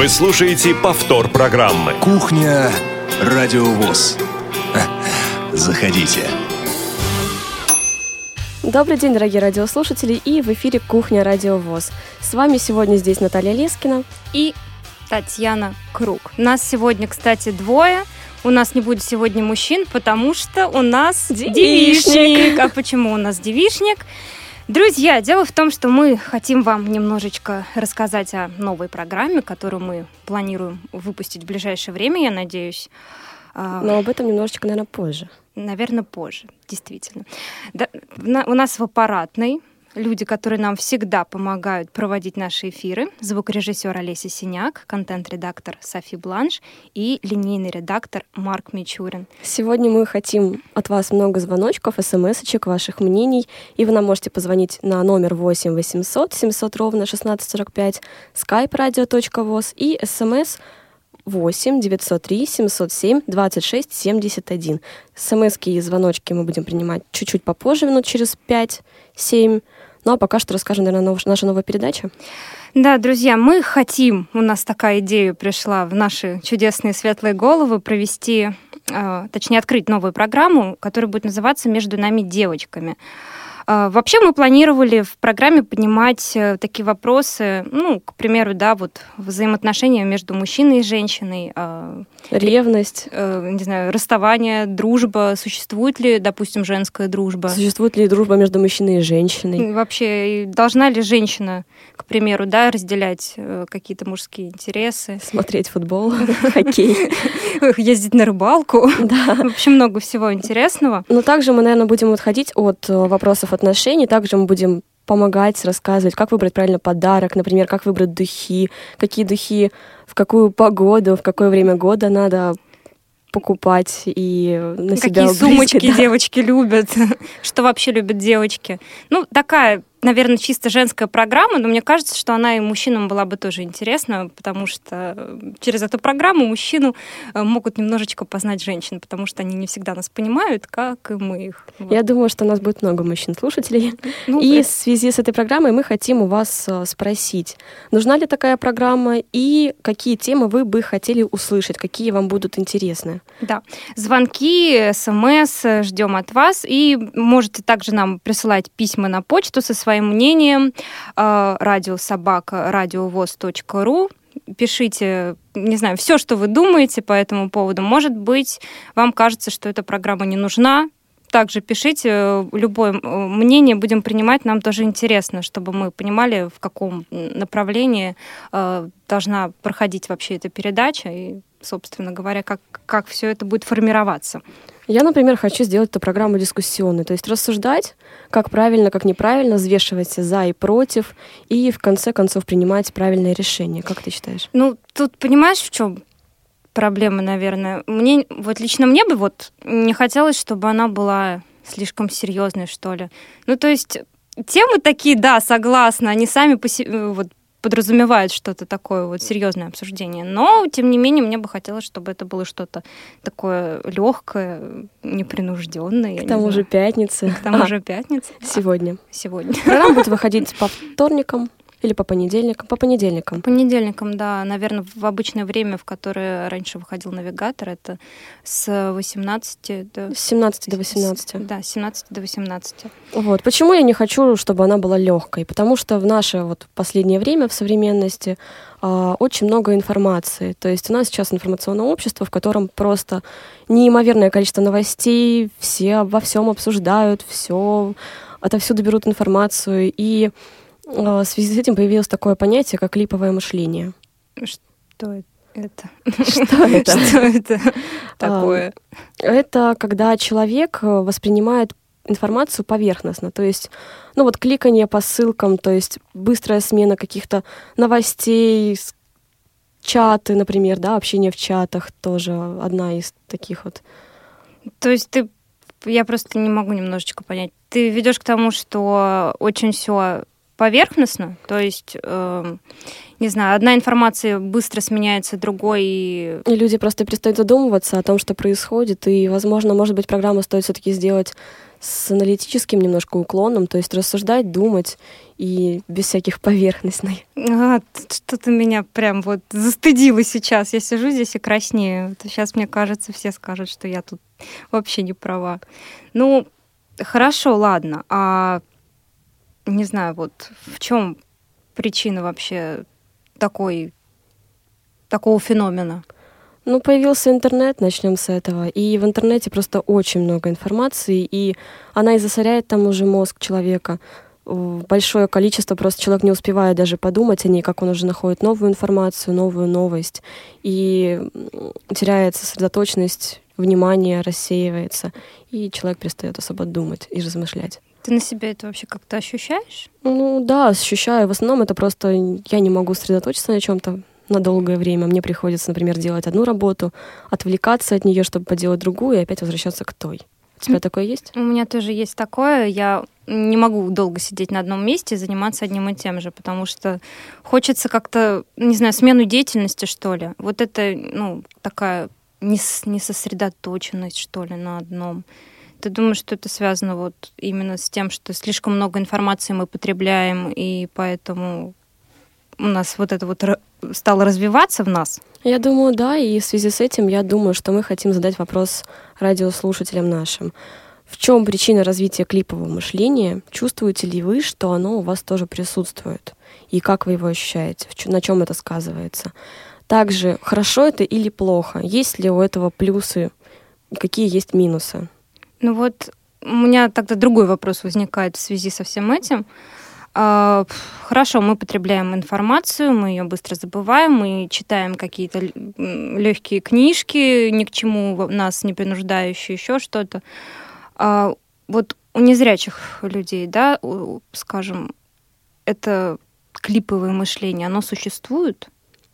Вы слушаете повтор программы. Кухня Радиовоз. Заходите. Добрый день, дорогие радиослушатели, и в эфире «Кухня Радио ВОЗ». С вами сегодня здесь Наталья Лескина и Татьяна Круг. Нас сегодня, кстати, двое. У нас не будет сегодня мужчин, потому что у нас девишник. девишник. А почему у нас девишник? Друзья, дело в том, что мы хотим вам немножечко рассказать о новой программе, которую мы планируем выпустить в ближайшее время, я надеюсь. А, Но об этом немножечко, наверное, позже. Наверное, позже, действительно. Да, на- у нас в аппаратной люди, которые нам всегда помогают проводить наши эфиры. Звукорежиссер Олеся Синяк, контент-редактор Софи Бланш и линейный редактор Марк Мичурин. Сегодня мы хотим от вас много звоночков, смс-очек, ваших мнений, и вы нам можете позвонить на номер 8 800 700 ровно 1645, skype radio.voz и смс 8 903 707 26 71. СМСки и звоночки мы будем принимать чуть-чуть попозже, минут через 5-7. Ну а пока что расскажем, наверное, нов- наша новая передача. Да, друзья, мы хотим, у нас такая идея пришла в наши чудесные светлые головы, провести, э, точнее, открыть новую программу, которая будет называться «Между нами девочками». Э, Вообще мы планировали в программе поднимать э, такие вопросы, ну, к примеру, да, вот взаимоотношения между мужчиной и женщиной, э, Ревность. э, не знаю, расставание, дружба, существует ли, допустим, женская дружба? Существует ли дружба между мужчиной и женщиной? Вообще, должна ли женщина, к примеру, да, разделять э, какие-то мужские интересы, Смотреть футбол, хоккей. ездить на рыбалку? Да. В общем, много всего интересного. Но также мы, наверное, будем отходить от э, вопросов отношений. Также мы будем помогать, рассказывать, как выбрать правильно подарок, например, как выбрать духи, какие духи, в какую погоду, в какое время года надо покупать и на себя Какие сумочки да. девочки любят, что вообще любят девочки. Ну, такая, наверное, чисто женская программа, но мне кажется, что она и мужчинам была бы тоже интересна, потому что э, через эту программу мужчину э, могут немножечко познать женщин, потому что они не всегда нас понимают, как и мы их. Вот. Я думаю, что у нас будет много мужчин-слушателей. Ну, И это- в связи с этой программой мы хотим у вас э, спросить, нужна ли такая программа и какие темы вы бы хотели услышать, какие вам будут интересны. Да. Звонки, смс ждем от вас. И можете также нам присылать письма на почту со своим мнением. э, Радиособака радиовоз.ру Пишите, не знаю, все, что вы думаете по этому поводу. Может быть, вам кажется, что эта программа не нужна. Также пишите э, любое э, мнение, будем принимать. Нам тоже интересно, чтобы мы понимали, в каком направлении должна проходить вообще эта передача и, собственно говоря, как, как все это будет формироваться. Я, например, хочу сделать эту программу дискуссионной, то есть рассуждать, как правильно, как неправильно, взвешивать за и против, и в конце концов принимать правильное решение. Как ты считаешь? Ну, тут понимаешь, в чем проблема, наверное? Мне, вот лично мне бы вот не хотелось, чтобы она была слишком серьезной, что ли. Ну, то есть темы такие, да, согласна, они сами по се- э, вот подразумевают что-то такое вот серьезное обсуждение. Но, тем не менее, мне бы хотелось, чтобы это было что-то такое легкое, непринужденное. К тому же пятница. К тому А, же пятница. Сегодня. Сегодня. Программа будет выходить по вторникам или по понедельникам? По понедельникам. Понедельникам, да, наверное, в обычное время, в которое раньше выходил навигатор, это с 18 до... С 17 до 18. Да, с 17 до 18. Вот. Почему я не хочу, чтобы она была легкой? Потому что в наше вот последнее время, в современности, а, очень много информации. То есть у нас сейчас информационное общество, в котором просто неимоверное количество новостей, все обо всем обсуждают, все отовсюду берут информацию. И в связи с этим появилось такое понятие, как липовое мышление. Что это? Что это? Что это такое? Это когда человек э, воспринимает информацию поверхностно, то есть, ну вот кликание по ссылкам, то есть быстрая смена каких-то новостей, чаты, например, да, общение в чатах тоже одна из таких вот. То есть ты... Я просто не могу немножечко понять. Ты ведешь к тому, что очень все поверхностно, то есть, э, не знаю, одна информация быстро сменяется другой. И... и люди просто перестают задумываться о том, что происходит, и, возможно, может быть, программу стоит все-таки сделать с аналитическим немножко уклоном, то есть рассуждать, думать и без всяких поверхностных. А, что-то меня прям вот застыдило сейчас. Я сижу здесь и краснею. Сейчас, мне кажется, все скажут, что я тут вообще не права. Ну, хорошо, ладно. А не знаю, вот в чем причина вообще такой, такого феномена? Ну, появился интернет, начнем с этого. И в интернете просто очень много информации, и она и засоряет там уже мозг человека. Большое количество, просто человек не успевает даже подумать о ней, как он уже находит новую информацию, новую новость, и теряется сосредоточенность, внимание рассеивается, и человек перестает особо думать и размышлять. Ты на себя это вообще как-то ощущаешь? Ну да, ощущаю. В основном это просто я не могу сосредоточиться на чем-то на долгое время. Мне приходится, например, делать одну работу, отвлекаться от нее, чтобы поделать другую, и опять возвращаться к той. У тебя такое есть? У меня тоже есть такое. Я не могу долго сидеть на одном месте и заниматься одним и тем же, потому что хочется как-то, не знаю, смену деятельности, что ли. Вот это, ну, такая несосредоточенность, что ли, на одном. Ты думаешь, что это связано вот именно с тем, что слишком много информации мы потребляем, и поэтому у нас вот это вот стало развиваться в нас? Я думаю, да, и в связи с этим я думаю, что мы хотим задать вопрос радиослушателям нашим. В чем причина развития клипового мышления? Чувствуете ли вы, что оно у вас тоже присутствует? И как вы его ощущаете? На чем это сказывается? Также, хорошо это или плохо? Есть ли у этого плюсы? Какие есть минусы? Ну вот у меня тогда другой вопрос возникает в связи со всем этим. А, хорошо, мы потребляем информацию, мы ее быстро забываем, мы читаем какие-то легкие книжки, ни к чему нас не принуждающие, еще что-то. А, вот у незрячих людей, да, скажем, это клиповое мышление, оно существует?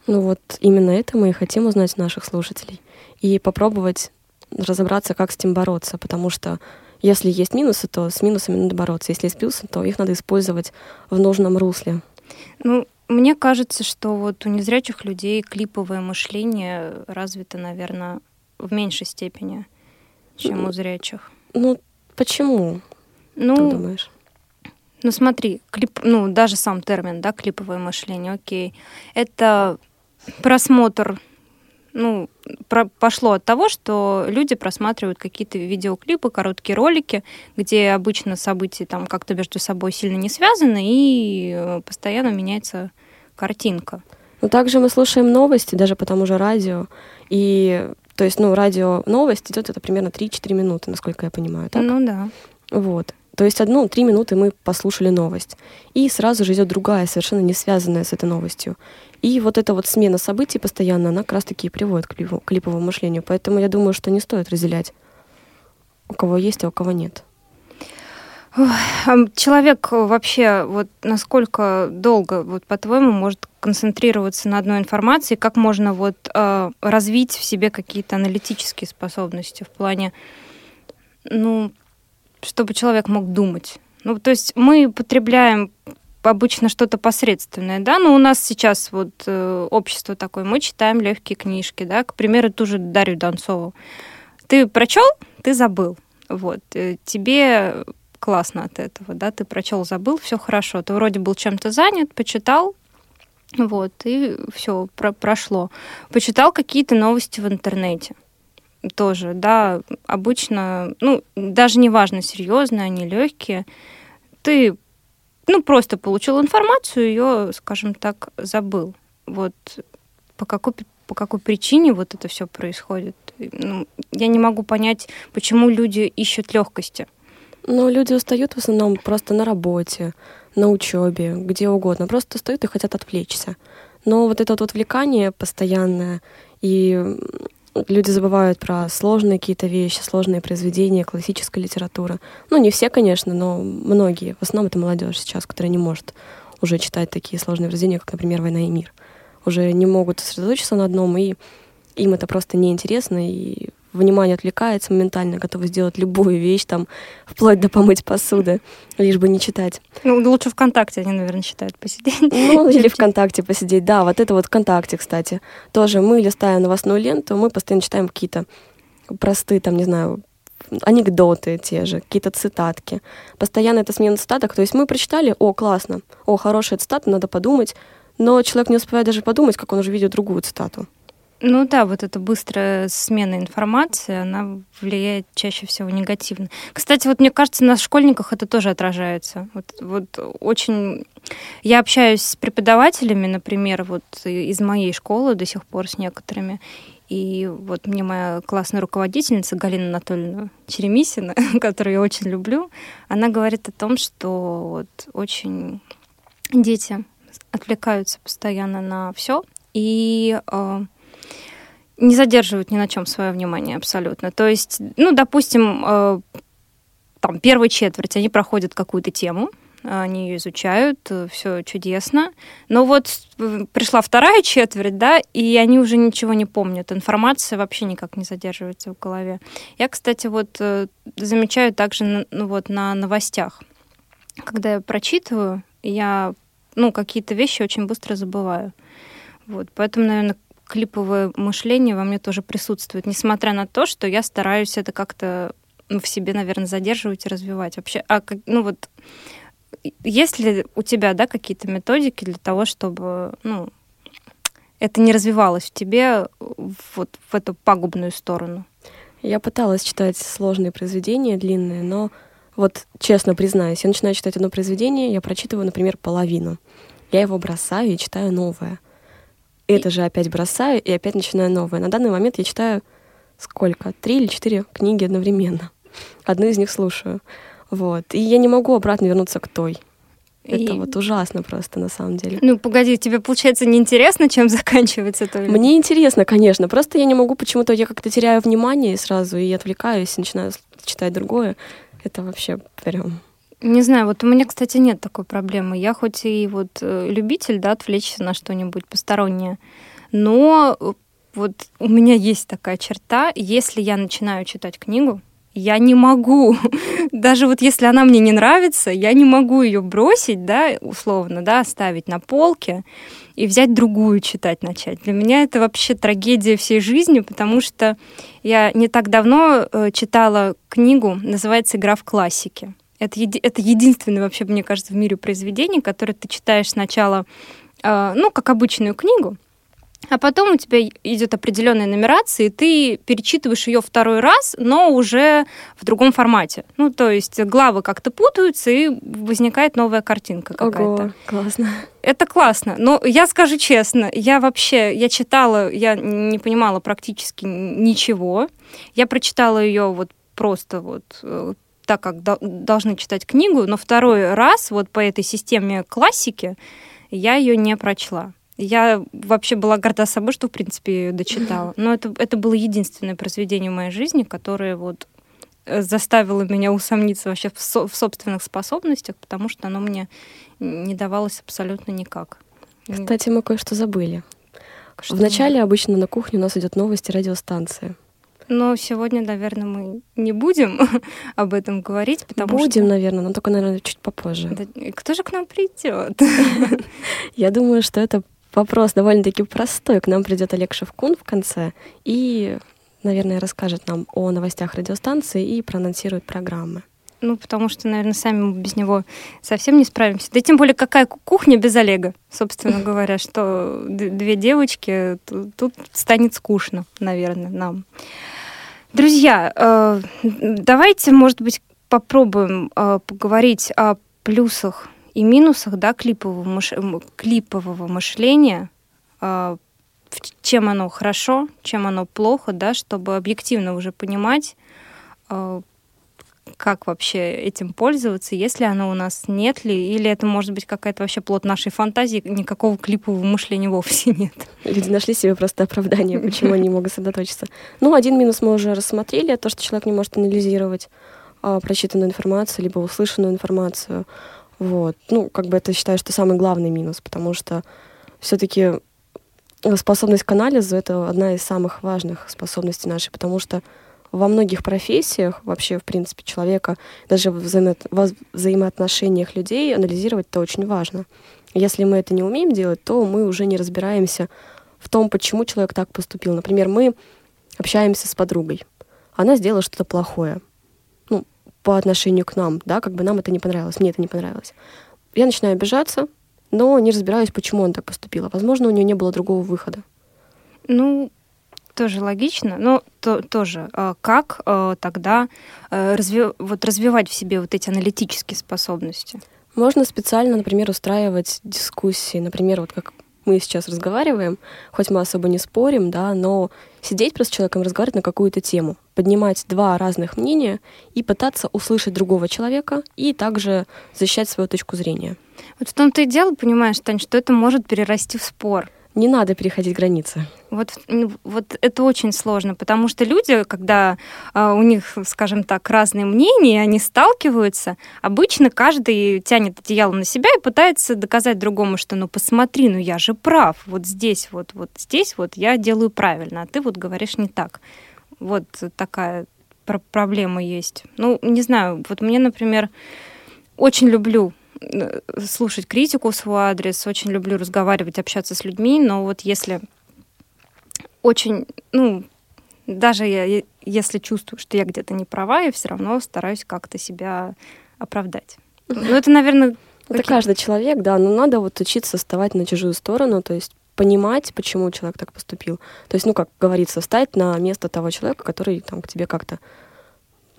Ну вот именно это мы и хотим узнать наших слушателей и попробовать разобраться, как с этим бороться, потому что если есть минусы, то с минусами надо бороться. Если есть плюсы, то их надо использовать в нужном русле. Ну, мне кажется, что вот у незрячих людей клиповое мышление развито, наверное, в меньшей степени, чем у зрячих. Ну, почему? Ну, ты думаешь? Ну, смотри, клип, ну, даже сам термин, да, клиповое мышление, окей. Это просмотр ну, про пошло от того, что люди просматривают какие-то видеоклипы, короткие ролики, где обычно события там как-то между собой сильно не связаны, и э, постоянно меняется картинка. Ну, также мы слушаем новости, даже по тому же радио, и то есть, ну, радио новость идет это примерно 3-4 минуты, насколько я понимаю, так? Ну да. Вот. То есть одну, три минуты мы послушали новость. И сразу же идет другая, совершенно не связанная с этой новостью. И вот эта вот смена событий постоянно, она как раз-таки и приводит к клиповому мышлению. Поэтому я думаю, что не стоит разделять, у кого есть, а у кого нет. Человек вообще, вот насколько долго, вот по-твоему, может концентрироваться на одной информации, как можно вот э, развить в себе какие-то аналитические способности в плане, ну, чтобы человек мог думать. Ну, то есть мы потребляем обычно что-то посредственное, да, но у нас сейчас вот э, общество такое, мы читаем легкие книжки, да, к примеру, ту же Дарью Донцову. Ты прочел, ты забыл, вот, э, тебе классно от этого, да, ты прочел, забыл, все хорошо, ты вроде был чем-то занят, почитал, вот, и все про прошло. Почитал какие-то новости в интернете тоже, да, обычно, ну, даже неважно, серьезные они, легкие, ты, ну, просто получил информацию, ее, скажем так, забыл. Вот по какой, по какой причине вот это все происходит? Ну, я не могу понять, почему люди ищут легкости. Ну, люди устают в основном просто на работе, на учебе, где угодно. Просто устают и хотят отвлечься. Но вот это вот отвлекание постоянное и люди забывают про сложные какие-то вещи, сложные произведения, классическая литература. Ну, не все, конечно, но многие. В основном это молодежь сейчас, которая не может уже читать такие сложные произведения, как, например, «Война и мир». Уже не могут сосредоточиться на одном, и им это просто неинтересно, и внимание отвлекается, моментально готовы сделать любую вещь, там, вплоть до помыть посуды, лишь бы не читать. Ну, лучше ВКонтакте они, наверное, считают посидеть. Ну, или ВКонтакте посидеть. Да, вот это вот ВКонтакте, кстати. Тоже мы, листая новостную ленту, мы постоянно читаем какие-то простые, там, не знаю, анекдоты те же, какие-то цитатки. Постоянно это смена цитаток. То есть мы прочитали, о, классно, о, хорошая цитата, надо подумать, но человек не успевает даже подумать, как он уже видит другую цитату. Ну да, вот эта быстрая смена информации, она влияет чаще всего негативно. Кстати, вот мне кажется, на школьниках это тоже отражается. Вот, вот очень... Я общаюсь с преподавателями, например, вот из моей школы до сих пор с некоторыми, и вот мне моя классная руководительница Галина Анатольевна Черемисина, которую я очень люблю, она говорит о том, что вот очень дети отвлекаются постоянно на все и э, не задерживают ни на чем свое внимание абсолютно. То есть, ну, допустим, э, там первой четверть они проходят какую-то тему, они ее изучают, э, все чудесно. Но вот э, пришла вторая четверть, да, и они уже ничего не помнят. Информация вообще никак не задерживается в голове. Я, кстати, вот э, замечаю также ну, вот на новостях. Когда я прочитываю, я ну, какие-то вещи очень быстро забываю. Вот, поэтому, наверное, клиповое мышление во мне тоже присутствует, несмотря на то, что я стараюсь это как-то ну, в себе, наверное, задерживать и развивать. Вообще, а ну вот есть ли у тебя, да, какие-то методики для того, чтобы, ну, это не развивалось в тебе вот в эту пагубную сторону? Я пыталась читать сложные произведения, длинные, но вот честно признаюсь, я начинаю читать одно произведение, я прочитываю, например, половину. Я его бросаю и читаю новое. Это же опять бросаю и опять начинаю новое. На данный момент я читаю сколько? Три или четыре книги одновременно. Одну из них слушаю. Вот. И я не могу обратно вернуться к той. Это и... вот ужасно просто, на самом деле. Ну, погоди, тебе, получается, неинтересно, чем заканчивается то? Мне интересно, конечно. Просто я не могу почему-то, я как-то теряю внимание сразу и отвлекаюсь, и начинаю читать другое. Это вообще прям... Не знаю, вот у меня, кстати, нет такой проблемы. Я хоть и вот э, любитель, да, отвлечься на что-нибудь постороннее, но вот у меня есть такая черта, если я начинаю читать книгу, я не могу, даже вот если она мне не нравится, я не могу ее бросить, да, условно, да, оставить на полке и взять другую читать начать. Для меня это вообще трагедия всей жизни, потому что я не так давно э, читала книгу, называется «Игра в классике». Это, еди- это единственное вообще, мне кажется, в мире произведение, которое ты читаешь сначала, э, ну, как обычную книгу, а потом у тебя идет определенная нумерация, и ты перечитываешь ее второй раз, но уже в другом формате. Ну, то есть главы как-то путаются, и возникает новая картинка какая-то. Ого, классно. Это классно. Но я скажу честно, я вообще, я читала, я не понимала практически ничего. Я прочитала ее вот просто вот э, так, как должны читать книгу, но второй раз вот по этой системе классики я ее не прочла. Я вообще была горда собой, что, в принципе, ее дочитала. Но это, это было единственное произведение в моей жизни, которое вот э, заставило меня усомниться вообще в, со- в собственных способностях, потому что оно мне не давалось абсолютно никак. Кстати, мы кое-что забыли. Что Вначале обычно на кухне у нас идет новости радиостанции. Но сегодня, наверное, мы не будем об этом говорить, потому будем, что... Будем, наверное, но только, наверное, чуть попозже. Да, кто же к нам придет? Я думаю, что это Вопрос довольно-таки простой. К нам придет Олег Шевкун в конце и, наверное, расскажет нам о новостях радиостанции и проанонсирует программы. Ну, потому что, наверное, сами мы без него совсем не справимся. Да тем более, какая кухня без Олега, собственно говоря, что две девочки, тут станет скучно, наверное, нам. Друзья, э, давайте, может быть, попробуем э, поговорить о плюсах и минусах да, клипового, мыш... клипового мышления, э, чем оно хорошо, чем оно плохо, да, чтобы объективно уже понимать, как вообще этим пользоваться, если оно у нас нет ли, или это может быть какая-то вообще плод нашей фантазии, никакого клипового мышления вовсе нет. Люди нашли себе просто оправдание, почему они могут сосредоточиться. Ну, один минус мы уже рассмотрели, то, что человек не может анализировать а, прочитанную информацию, либо услышанную информацию. Вот. Ну, как бы это считаю, что самый главный минус, потому что все-таки способность к анализу — это одна из самых важных способностей нашей, потому что во многих профессиях, вообще, в принципе, человека, даже в взаимо- во взаимоотношениях людей анализировать это очень важно. Если мы это не умеем делать, то мы уже не разбираемся в том, почему человек так поступил. Например, мы общаемся с подругой. Она сделала что-то плохое. Ну, по отношению к нам, да, как бы нам это не понравилось, мне это не понравилось. Я начинаю обижаться, но не разбираюсь, почему она так поступила. Возможно, у нее не было другого выхода. Ну, тоже логично, но то, тоже э, как э, тогда э, разви вот развивать в себе вот эти аналитические способности? Можно специально, например, устраивать дискуссии, например, вот как мы сейчас разговариваем, хоть мы особо не спорим, да, но сидеть просто с человеком, разговаривать на какую-то тему, поднимать два разных мнения и пытаться услышать другого человека и также защищать свою точку зрения. Вот в том-то и дело, понимаешь, Тань, что это может перерасти в спор не надо переходить границы. Вот, вот это очень сложно, потому что люди, когда э, у них, скажем так, разные мнения, они сталкиваются, обычно каждый тянет одеяло на себя и пытается доказать другому, что ну посмотри, ну я же прав, вот здесь вот, вот здесь вот я делаю правильно, а ты вот говоришь не так. Вот такая пр проблема есть. Ну, не знаю, вот мне, например, очень люблю слушать критику в свой адрес, очень люблю разговаривать, общаться с людьми, но вот если очень, ну, даже я, если чувствую, что я где-то не права, я все равно стараюсь как-то себя оправдать. Ну, это, наверное... Это каждый человек, да, но надо вот учиться вставать на чужую сторону, то есть понимать, почему человек так поступил. То есть, ну, как говорится, встать на место того человека, который там к тебе как-то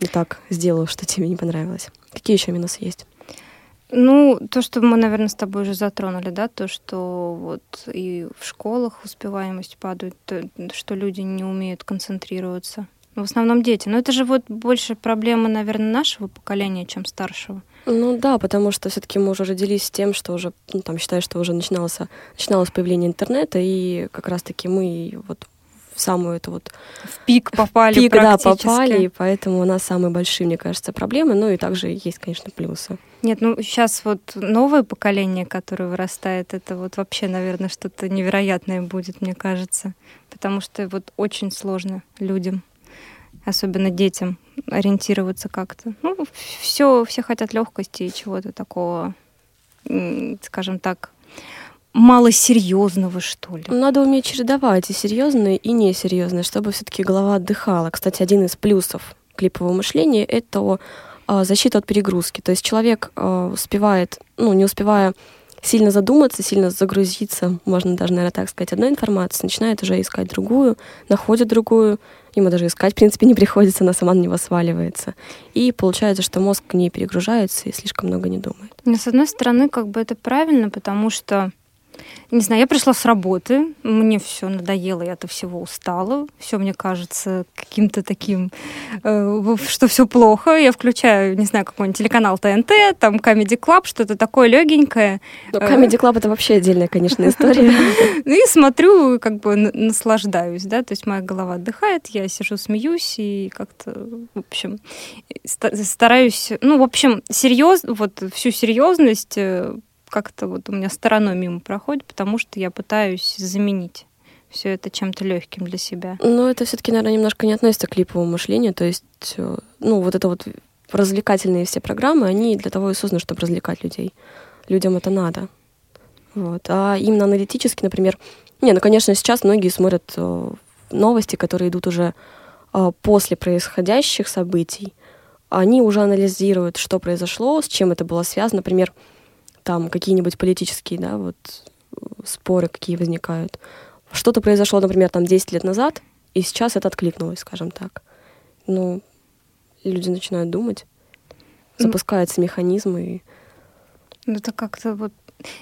не так сделал, что тебе не понравилось. Какие еще минусы есть? Ну, то, что мы, наверное, с тобой уже затронули, да, то, что вот и в школах успеваемость падает, то, что люди не умеют концентрироваться. В основном дети. Но это же вот больше проблема, наверное, нашего поколения, чем старшего. Ну да, потому что все-таки мы уже родились с тем, что уже, ну, там, считаю, что уже начиналось, начиналось появление интернета, и как раз-таки мы вот в самую эту вот... В пик попали в пик, да, попали, и поэтому у нас самые большие, мне кажется, проблемы. Ну и также есть, конечно, плюсы. Нет, ну сейчас вот новое поколение, которое вырастает, это вот вообще, наверное, что-то невероятное будет, мне кажется. Потому что вот очень сложно людям, особенно детям, ориентироваться как-то. Ну, все, все хотят легкости и чего-то такого, скажем так, малосерьезного, что ли. Надо уметь чередовать и серьезное, и несерьезное, чтобы все-таки голова отдыхала. Кстати, один из плюсов клипового мышления — это а, защита от перегрузки. То есть человек а, успевает, ну, не успевая сильно задуматься, сильно загрузиться, можно даже, наверное, так сказать, одной информацией, начинает уже искать другую, находит другую, ему даже искать, в принципе, не приходится, она сама на него сваливается. И получается, что мозг не перегружается и слишком много не думает. Но, с одной стороны, как бы это правильно, потому что не знаю, я пришла с работы, мне все надоело, я от всего устала, все мне кажется каким-то таким, э, что все плохо. Я включаю, не знаю, какой-нибудь телеканал ТНТ, там Comedy Club, что-то такое легенькое. Но Comedy Club это вообще отдельная, конечно, история. Ну и смотрю, как бы наслаждаюсь, да, то есть моя голова отдыхает, я сижу, смеюсь и как-то, в общем, стараюсь, ну, в общем, серьезно, вот всю серьезность э, как-то вот у меня стороной мимо проходит, потому что я пытаюсь заменить все это чем-то легким для себя. Ну, это все-таки, наверное, немножко не относится к клиповому мышлению. То есть, э, ну, вот это вот развлекательные все программы, они для того и созданы, чтобы развлекать людей. Людям это надо. Вот. А именно аналитически, например, не, ну, конечно, сейчас многие смотрят э, новости, которые идут уже э, после происходящих событий. Они уже анализируют, что произошло, с чем это было связано. Например, там какие-нибудь политические, да, вот споры какие возникают. Что-то произошло, например, там 10 лет назад, и сейчас это откликнулось, скажем так. Ну, люди начинают думать, запускаются механизмы. И... Ну, это как-то вот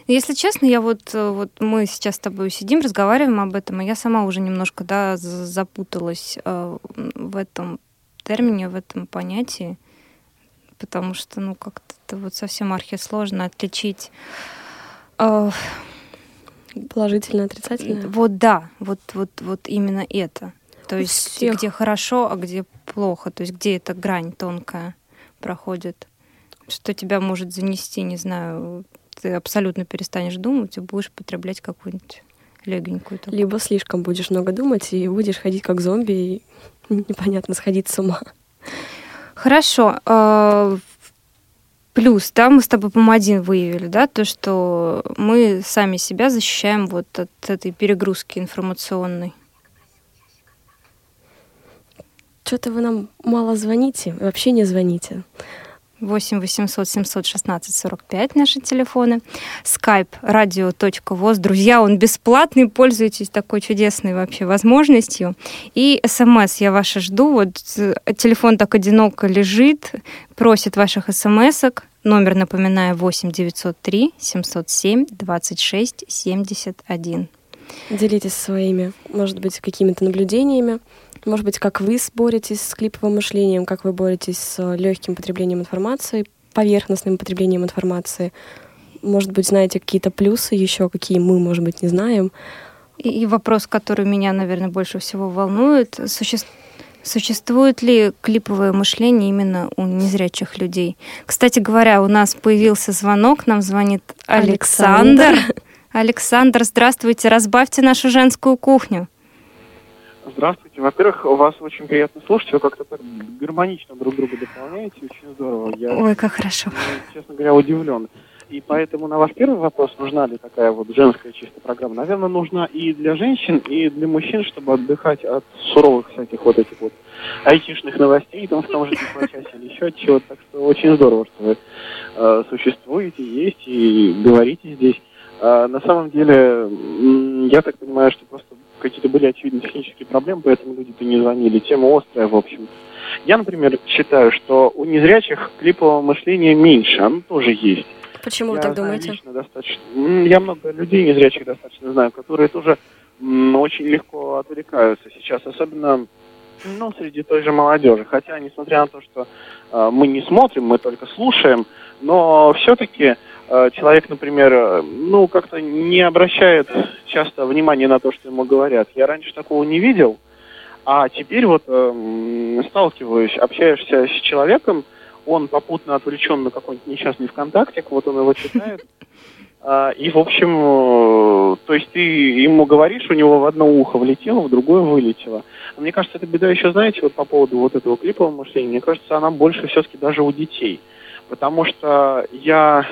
если честно, я вот, вот мы сейчас с тобой сидим, разговариваем об этом, и я сама уже немножко да, запуталась э, в этом термине, в этом понятии потому что, ну, как-то вот совсем архисложно отличить. Э, Положительно, отрицательно. Вот да, вот, вот, вот именно это. То есть всех. где хорошо, а где плохо. То есть где эта грань тонкая проходит. Что тебя может занести, не знаю, ты абсолютно перестанешь думать и будешь потреблять какую-нибудь легенькую. Такую. Либо слишком будешь много думать и будешь ходить как зомби и непонятно сходить с ума. Хорошо. А, плюс, да, мы с тобой, по один выявили, да, то, что мы сами себя защищаем вот от этой перегрузки информационной. Что-то вы нам мало звоните, вообще не звоните. 8 800 716 45 наши телефоны. Skype radio.voz. Друзья, он бесплатный, пользуйтесь такой чудесной вообще возможностью. И смс я ваши жду. Вот э, телефон так одиноко лежит, просит ваших смс -ок. Номер, напоминаю, 8 903 707 26 71. Делитесь своими, может быть, какими-то наблюдениями, может быть, как вы боретесь с клиповым мышлением, как вы боретесь с легким потреблением информации, поверхностным потреблением информации. Может быть, знаете какие-то плюсы еще, какие мы, может быть, не знаем. И, и вопрос, который меня, наверное, больше всего волнует, суще... существует ли клиповое мышление именно у незрячих людей? Кстати говоря, у нас появился звонок, нам звонит Александр. Александр, Александр здравствуйте, разбавьте нашу женскую кухню. Здравствуйте. Во-первых, у вас очень приятно слушать, вы как-то так гармонично друг друга дополняете, очень здорово. Я, Ой, как хорошо. честно говоря, удивлен. И поэтому на ваш первый вопрос, нужна ли такая вот женская чистая программа, наверное, нужна и для женщин, и для мужчин, чтобы отдыхать от суровых всяких вот этих вот айтишных новостей, там в том же Теплочасе или еще чего-то. Так что очень здорово, что вы э, существуете, есть и говорите здесь. А, на самом деле, я так понимаю, что просто какие-то были очевидные технические проблемы, поэтому люди-то не звонили. Тема острая, в общем. Я, например, считаю, что у незрячих клипового мышления меньше, оно тоже есть. Почему я вы так думаете? Лично достаточно, я много людей незрячих достаточно знаю, которые тоже очень легко отвлекаются сейчас, особенно ну, среди той же молодежи. Хотя, несмотря на то, что э, мы не смотрим, мы только слушаем, но все-таки человек, например, э, ну, как-то не обращает часто внимания на то, что ему говорят. Я раньше такого не видел, а теперь вот э, сталкиваюсь, общаешься с человеком, он попутно отвлечен на какой-нибудь несчастный ВКонтакте, вот он его читает, э, и, в общем, э, то есть ты ему говоришь, у него в одно ухо влетело, в другое вылетело. Мне кажется, эта беда еще, знаете, вот по поводу вот этого клипового мышления, мне кажется, она больше все-таки даже у детей. Потому что я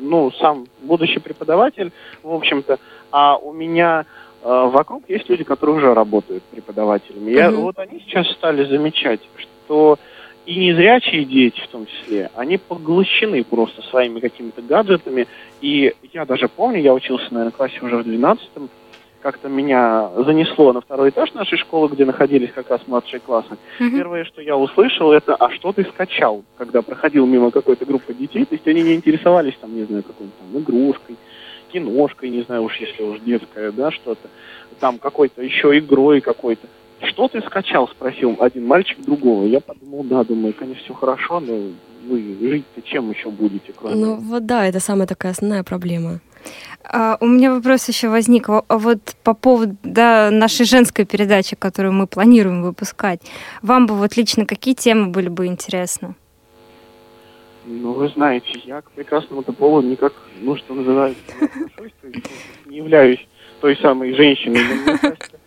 ну, сам будущий преподаватель, в общем-то, а у меня э, вокруг есть люди, которые уже работают преподавателями. Я, mm-hmm. Вот они сейчас стали замечать, что и незрячие дети в том числе, они поглощены просто своими какими-то гаджетами. И я даже помню, я учился, наверное, в классе уже в 12 как-то меня занесло на второй этаж нашей школы, где находились как раз младшие классы. Mm-hmm. Первое, что я услышал, это «А что ты скачал?» Когда проходил мимо какой-то группы детей, то есть они не интересовались, там, не знаю, какой-то там игрушкой, киношкой, не знаю уж, если уж детская, да, что-то, там какой-то еще игрой какой-то. «Что ты скачал?» – спросил один мальчик другого. Я подумал, да, думаю, конечно, все хорошо, но вы жить-то чем еще будете, кроме... Ну вот да, это самая такая основная проблема. А, у меня вопрос еще возник. А вот по поводу да, нашей женской передачи, которую мы планируем выпускать. Вам бы вот лично какие темы были бы интересны? Ну, вы знаете, я к прекрасному-то полу никак, ну, что называется, не не являюсь той самой женщиной. Но мне кажется,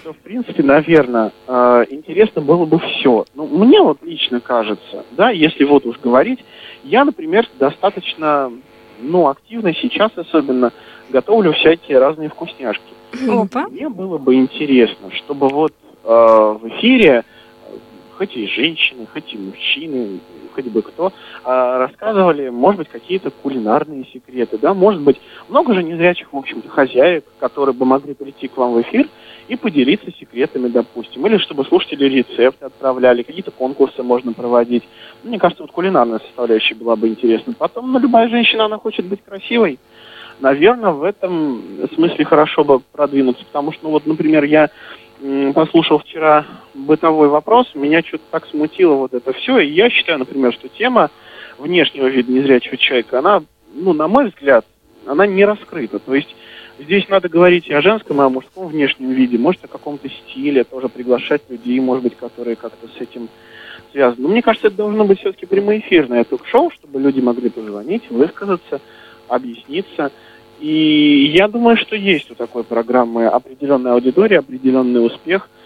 что, в принципе, наверное, э, интересно было бы все. Ну, мне вот лично кажется, да, если вот уж говорить, я, например, достаточно ну, активно сейчас особенно готовлю всякие разные вкусняшки. Опа. Мне было бы интересно, чтобы вот э, в эфире хоть и женщины, хоть и мужчины, хоть бы кто, э, рассказывали, может быть, какие-то кулинарные секреты, да, может быть, много же незрячих, в общем-то, хозяек, которые бы могли прийти к вам в эфир и поделиться секретами, допустим, или чтобы слушатели рецепты отправляли, какие-то конкурсы можно проводить. Мне кажется, вот кулинарная составляющая была бы интересна. Потом, ну, любая женщина, она хочет быть красивой. Наверное, в этом смысле хорошо бы продвинуться, потому что, ну, вот, например, я послушал вчера бытовой вопрос, меня что-то так смутило вот это все, и я считаю, например, что тема внешнего вида незрячего человека, она, ну, на мой взгляд, она не раскрыта. То есть здесь надо говорить и о женском, и о мужском внешнем виде, может, о каком-то стиле, тоже приглашать людей, может быть, которые как-то с этим связаны. Но мне кажется, это должно быть все-таки прямоэфирное ток-шоу, чтобы люди могли позвонить, высказаться, объясниться. И я думаю, что есть у такой программы определенная аудитория, определенный успех –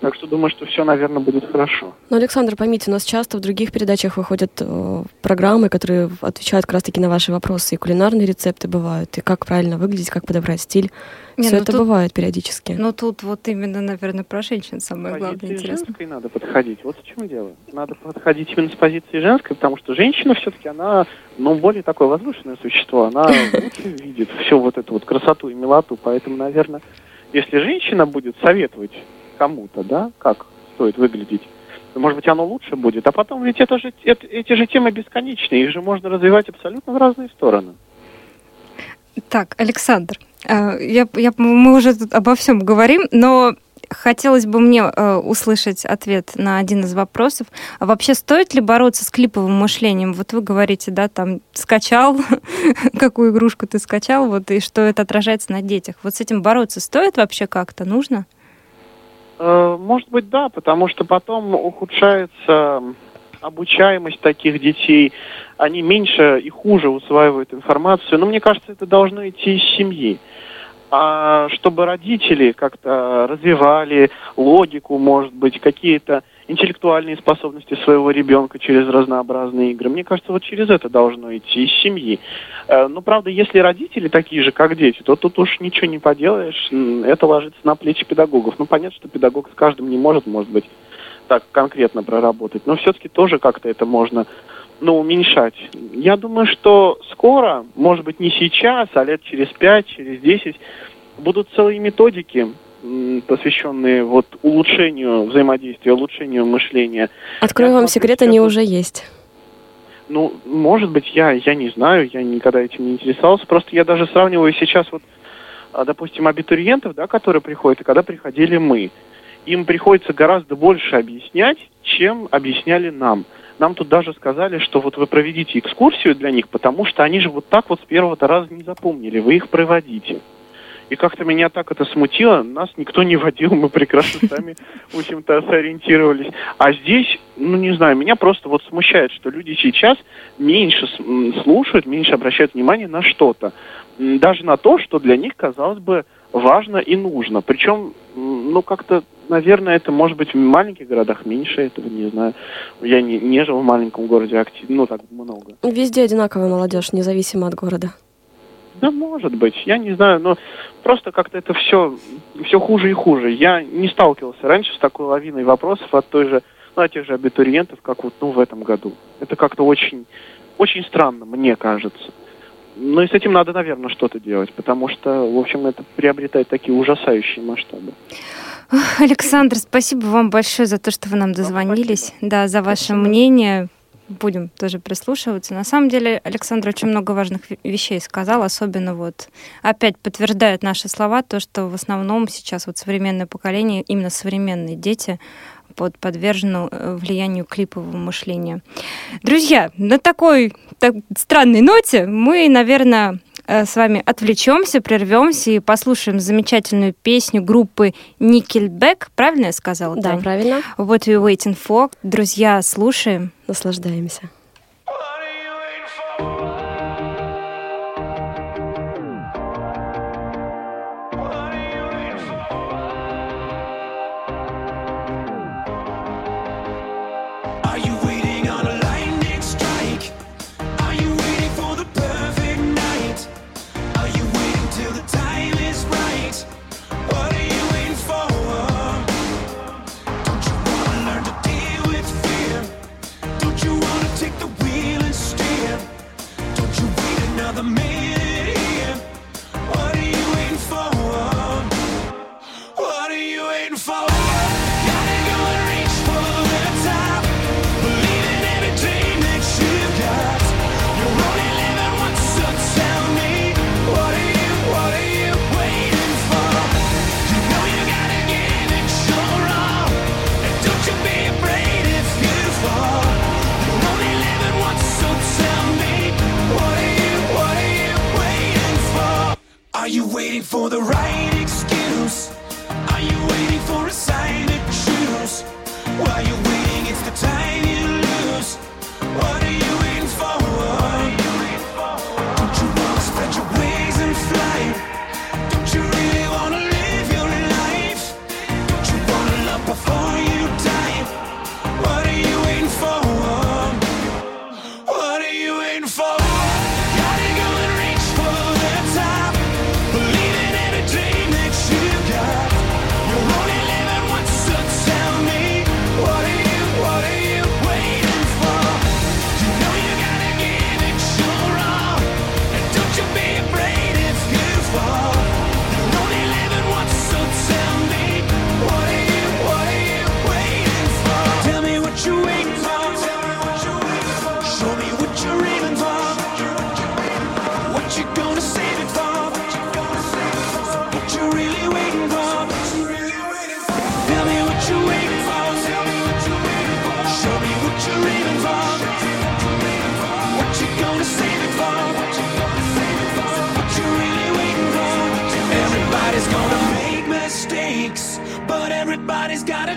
так что думаю, что все, наверное, будет хорошо. Но, Александр, поймите, у нас часто в других передачах выходят э, программы, которые отвечают как раз-таки на ваши вопросы. И кулинарные рецепты бывают, и как правильно выглядеть, как подобрать стиль. Не, все ну это тут, бывает периодически. Ну тут вот именно, наверное, про женщин самое главное интересно. женской надо подходить. Вот в чем дело. Надо подходить именно с позиции женской, потому что женщина все-таки, она, ну, более такое воздушное существо. Она лучше видит всю вот эту вот красоту и милоту. Поэтому, наверное, если женщина будет советовать кому-то, да, как стоит выглядеть, может быть, оно лучше будет. А потом ведь это же, это, эти же темы бесконечные, их же можно развивать абсолютно в разные стороны. Так, Александр, э, я, я, мы уже тут обо всем говорим, но хотелось бы мне э, услышать ответ на один из вопросов. А вообще стоит ли бороться с клиповым мышлением? Вот вы говорите, да, там скачал, какую игрушку ты скачал, вот и что это отражается на детях. Вот с этим бороться стоит вообще как-то? Нужно? Э, может быть, да, потому что потом ухудшается обучаемость таких детей, они меньше и хуже усваивают информацию. Но мне кажется, это должно идти из семьи. А чтобы родители как-то развивали логику, может быть, какие-то интеллектуальные способности своего ребенка через разнообразные игры. Мне кажется, вот через это должно идти из семьи. Э, Но, правда, если родители такие же, как дети, то тут уж ничего не поделаешь. Это ложится на плечи педагогов. Ну, понятно, что педагог с каждым не может, может быть, так конкретно проработать. Но все-таки тоже как-то это можно ну, уменьшать. Я думаю, что скоро, может быть, не сейчас, а лет через пять, через десять, будут целые методики, посвященные вот улучшению взаимодействия, улучшению мышления. Открою вам секрет, они уже есть. Ну, может быть, я, я не знаю, я никогда этим не интересовался. Просто я даже сравниваю сейчас вот, а, допустим, абитуриентов, да, которые приходят, и когда приходили мы. Им приходится гораздо больше объяснять, чем объясняли нам. Нам тут даже сказали, что вот вы проведите экскурсию для них, потому что они же вот так вот с первого-то раза не запомнили, вы их проводите. И как-то меня так это смутило, нас никто не водил, мы прекрасно сами, в общем-то, сориентировались. А здесь, ну не знаю, меня просто вот смущает, что люди сейчас меньше слушают, меньше обращают внимание на что-то. Даже на то, что для них, казалось бы, важно и нужно. Причем, ну как-то, наверное, это может быть в маленьких городах меньше этого, не знаю. Я не, не жил в маленьком городе активно, ну так много. Везде одинаковая молодежь, независимо от города. Да, может быть, я не знаю, но просто как-то это все, все хуже и хуже. Я не сталкивался раньше с такой лавиной вопросов от той же, ну, от тех же абитуриентов, как вот, ну, в этом году. Это как-то очень, очень странно, мне кажется. Ну и с этим надо, наверное, что-то делать, потому что, в общем, это приобретает такие ужасающие масштабы. Александр, спасибо вам большое за то, что вы нам дозвонились, да, за ваше спасибо. мнение будем тоже прислушиваться. На самом деле Александр очень много важных вещей сказал, особенно вот опять подтверждает наши слова, то, что в основном сейчас вот современное поколение, именно современные дети, под подвержены э, влиянию клипового мышления. Друзья, на такой так, странной ноте мы, наверное, Э, с вами отвлечемся, прервемся и послушаем замечательную песню группы Nickelback. Правильно я сказала, Да, Тань? правильно. What are you waiting for? Друзья, слушаем. Наслаждаемся.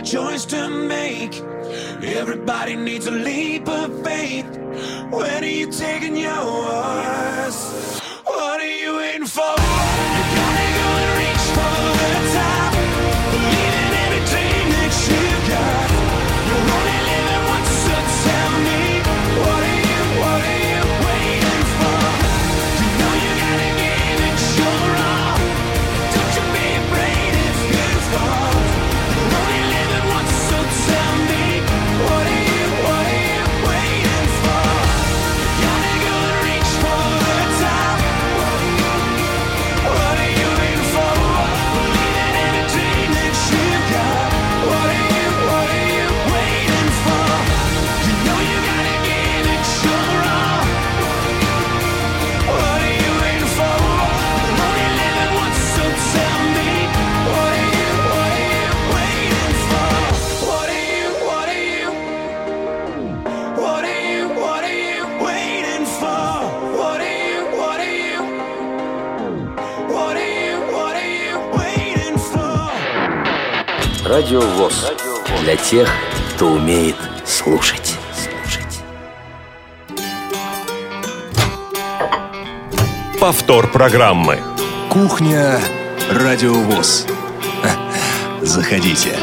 Choice to make. Everybody needs a leap of faith. When are you taking yours? What are you waiting for? Радио ВОЗ. Для тех, кто умеет слушать. Слушать. Повтор программы. Кухня Радио ВОЗ. Заходите.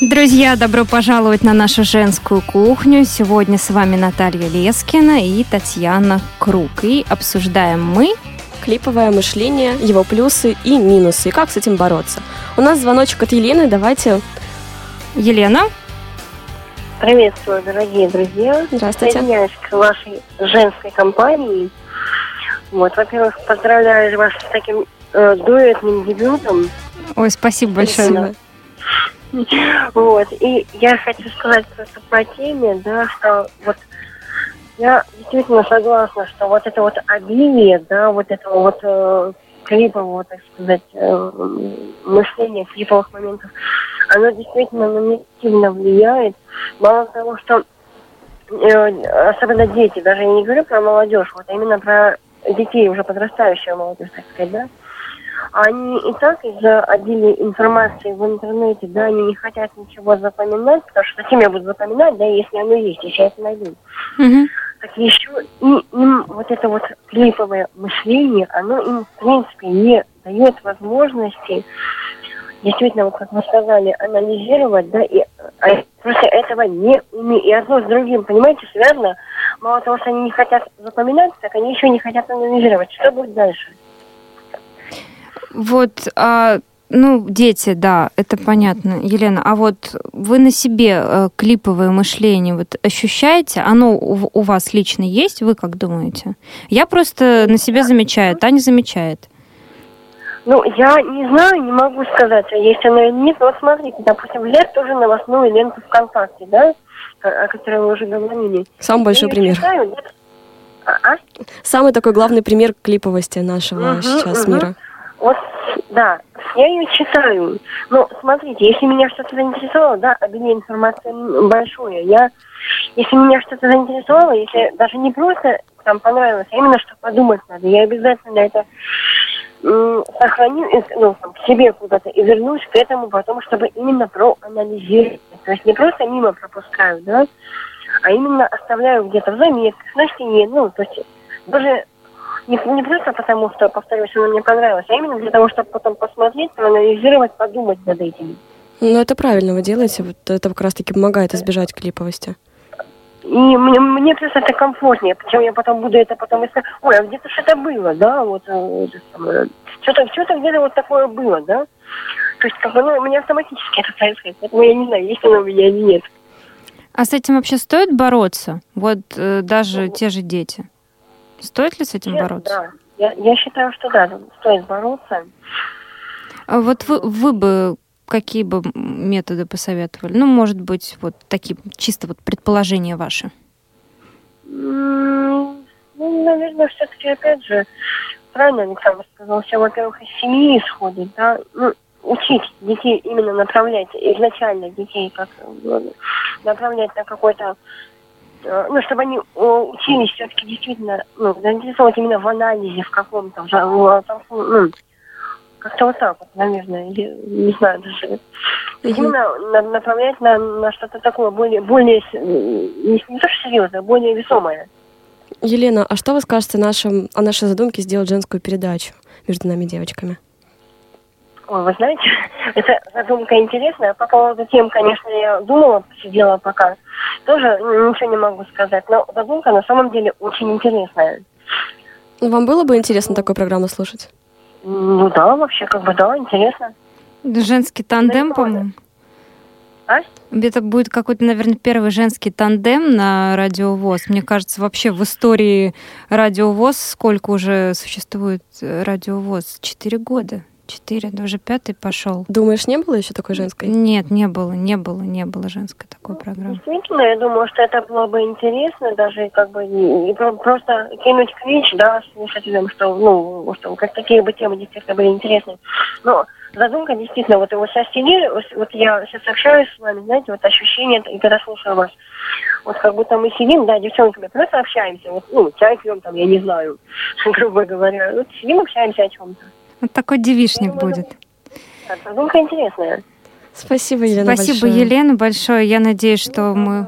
Друзья, добро пожаловать на нашу женскую кухню. Сегодня с вами Наталья Лескина и Татьяна Круг. И обсуждаем мы Клиповое мышление, его плюсы и минусы, и как с этим бороться. У нас звоночек от Елены, давайте... Елена. Приветствую, дорогие друзья. Здравствуйте. Присоединяюсь к вашей женской компании. Вот, во-первых, поздравляю вас с таким э, дуэтным дебютом. Ой, спасибо большое. Спасибо. Вот, и я хочу сказать просто по теме, да, что вот я действительно согласна, что вот это вот обилие, да, вот этого вот э, клипового, так сказать, э, мышления, клиповых моментов, оно действительно на меня сильно влияет. Мало того, что э, особенно дети, даже я не говорю про молодежь, вот именно про детей, уже подрастающую молодежь, так сказать, да, они и так из-за обилия информации в интернете, да, они не хотят ничего запоминать, потому что зачем я буду запоминать, да, если оно есть, если я это найду. Мгм. Так еще и им вот это вот клиповое мышление, оно им, в принципе, не дает возможности действительно, вот как вы сказали, анализировать, да, и а, просто этого не умеют. И одно с другим, понимаете, связано. Мало того, что они не хотят запоминать, так они еще не хотят анализировать. Что будет дальше? Вот, а, ну, дети, да, это понятно, Елена. А вот вы на себе э, клиповое мышление вот ощущаете? Оно у, у вас лично есть? Вы как думаете? Я просто на себе замечаю, Таня замечает. Ну, я не знаю, не могу сказать, а есть оно или нет. Но вот смотрите, допустим, взять тоже новостную ленту ВКонтакте, да, о которой мы уже говорили. Самый большой Я пример. читаю, А, а? Самый такой главный пример клиповости нашего Мгм, сейчас мгм. мира. Вот, да, я ее читаю. Ну, смотрите, если меня что-то заинтересовало, да, обилие информации большое, я, если меня что-то заинтересовало, если даже не просто там понравилось, а именно что подумать надо, я обязательно это м, сохраню, ну, там, к себе куда-то и вернусь к этому потом, чтобы именно проанализировать. То есть не просто мимо пропускаю, да, а именно оставляю где-то в заметках, на стене, ну, то есть даже не, не просто потому, что, повторюсь, она мне понравилась, а именно для того, чтобы потом посмотреть, проанализировать, подумать над этим. Ну, это правильно вы делаете. Вот это как раз-таки помогает избежать клиповости. И мне, мне просто это комфортнее, причем я потом буду это потом искать. Ой, а где-то что-то было, да, вот э, что-то, что-то где-то вот такое было, да. То есть, как бы, ну, у меня автоматически это происходит, поэтому я не знаю, есть оно у меня или нет. А с этим вообще стоит бороться? Вот э, даже те же дети. Стоит ли с этим Я- бороться? Да, я, я считаю, что да, стоит бороться. А вот вы, вы бы какие бы методы посоветовали? Ну, может быть, вот такие чисто вот предположения ваши. Ну, наверное, все-таки, опять же, правильно Александр сказал, все, во-первых, из семьи исходит, да, ну, учить детей именно направлять, изначально детей как э, направлять на какой-то ну, чтобы они э, учились все-таки действительно, ну, заинтересовать именно в анализе в каком-то, в, ну, как-то вот так вот, наверное, я не знаю даже. Именно на- направлять на, на что-то такое более, более, с- не, не то что серьезное, более весомое. Елена, а что вы скажете нашим, о нашей задумке сделать женскую передачу между нами девочками? Ой, вы знаете, эта задумка интересная. По поводу тем, конечно, я думала, сидела пока. Тоже ничего не могу сказать. Но задумка на самом деле очень интересная. Ну, Вам было бы интересно такую программу слушать? Ну да, вообще, как бы да, интересно. Женский тандем, Да, по-моему. А? Это будет какой-то, наверное, первый женский тандем на Радио ВОЗ. Мне кажется, вообще в истории Радио ВОЗ сколько уже существует э, Радио ВОЗ? Четыре года. Четыре, да уже пятый пошел. Думаешь, не было еще такой женской? Нет, не было, не было, не было женской такой программы. Действительно, я думаю, что это было бы интересно, даже как бы не- не про- просто кинуть клич, да, слушателям, что, ну, что как такие бы темы действительно были интересны. Но задумка действительно, вот его сейчас сидели, вот- вот я сейчас общаюсь с вами, знаете, вот ощущение, и когда слушаю вас, вот как будто мы сидим, да, девчонками, просто общаемся, вот, ну, чай пьем там, я не знаю, грубо говоря, вот сидим, общаемся о чем-то. Вот такой девишник будет. Задумка интересная. Спасибо, Елена, Спасибо, большое. Елена, большое. Я надеюсь, что мы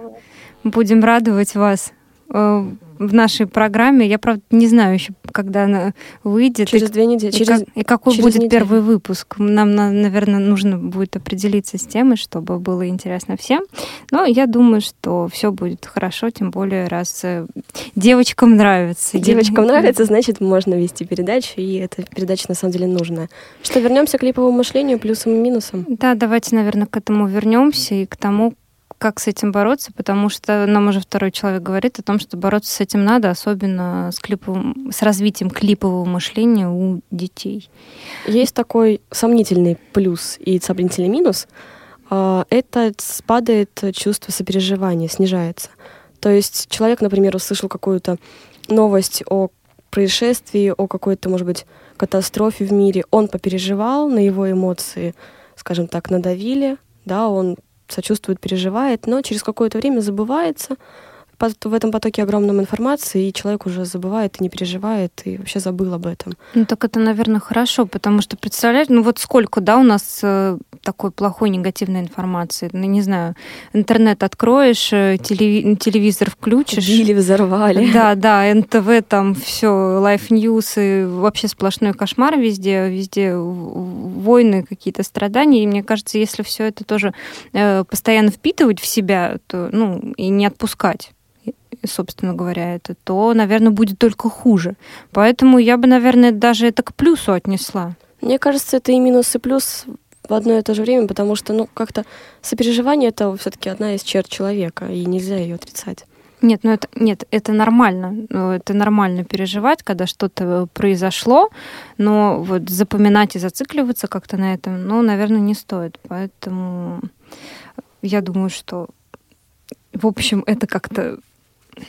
будем радовать вас э, в нашей программе. Я, правда, не знаю еще, когда она выйдет. Через и, две недели. и Через... как- и какой через будет неделю. первый выпуск. Нам, на- наверное, нужно будет определиться с темой, чтобы было интересно всем. Но я думаю, что все будет хорошо, тем более, раз э, девочкам нравится. Девочкам нравится, значит, можно вести передачу, и эта передача на самом деле нужная. Что, вернемся к липовому мышлению, плюсом и минусом? Да, давайте, наверное, к этому вернемся и к тому, как с этим бороться, потому что нам уже второй человек говорит о том, что бороться с этим надо, особенно с, клиповым, с развитием клипового мышления у детей. Есть такой сомнительный плюс и сомнительный минус. А, Это спадает чувство сопереживания, снижается. То есть человек, например, услышал какую-то новость о происшествии, о какой-то, может быть, катастрофе в мире, он попереживал, на его эмоции, скажем так, надавили, да, он сочувствует, переживает, но через какое-то время забывается в этом потоке огромном информации, и человек уже забывает и не переживает, и вообще забыл об этом. Ну так это, наверное, хорошо, потому что, представляете, ну вот сколько, да, у нас э, такой плохой негативной информации. Ну, не знаю, интернет откроешь, э, телеви- телевизор включишь. Убили, взорвали. Да, да, НТВ там все, Life News и вообще сплошной кошмар везде, везде войны, какие-то страдания. И мне кажется, если все это тоже э, постоянно впитывать в себя, то, ну, и не отпускать, собственно говоря, это, то, наверное, будет только хуже. Поэтому я бы, наверное, даже это к плюсу отнесла. Мне кажется, это и минус, и плюс в одно и то же время, потому что, ну, как-то сопереживание это все-таки одна из черт человека, и нельзя ее отрицать. Нет, ну это нет, это нормально. Ну, Это нормально переживать, когда что-то произошло, но вот запоминать и зацикливаться как-то на этом, ну, наверное, не стоит. Поэтому я думаю, что в общем это как-то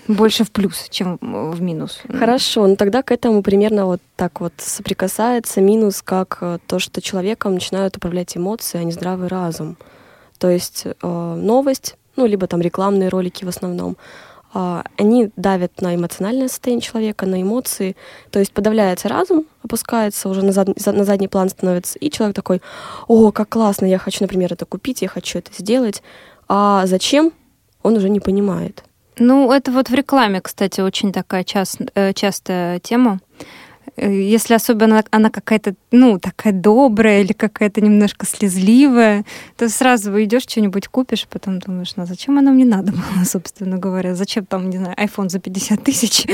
больше в плюс, чем в минус. Хорошо, ну тогда к этому примерно вот так вот соприкасается минус, как э, то, что человеком начинают управлять эмоции, а не здравый разум. То есть э, новость, ну, либо там рекламные ролики в основном, а, они давят на эмоциональное состояние человека, на эмоции. То есть подавляется разум, опускается, уже на, зад- за- на задний план становится, и человек такой, о, как классно, я хочу, например, это купить, я хочу это сделать. А зачем, он уже не понимает. Ну, это вот в рекламе, кстати, очень такая част- э, частая тема. Э, Если особенно она какая-то, ну, такая добрая или какая-то немножко слезливая, то сразу идешь что-нибудь купишь, потом думаешь, ну, зачем оно мне надо было, собственно говоря? Зачем там, не знаю, iPhone за 50 тысяч?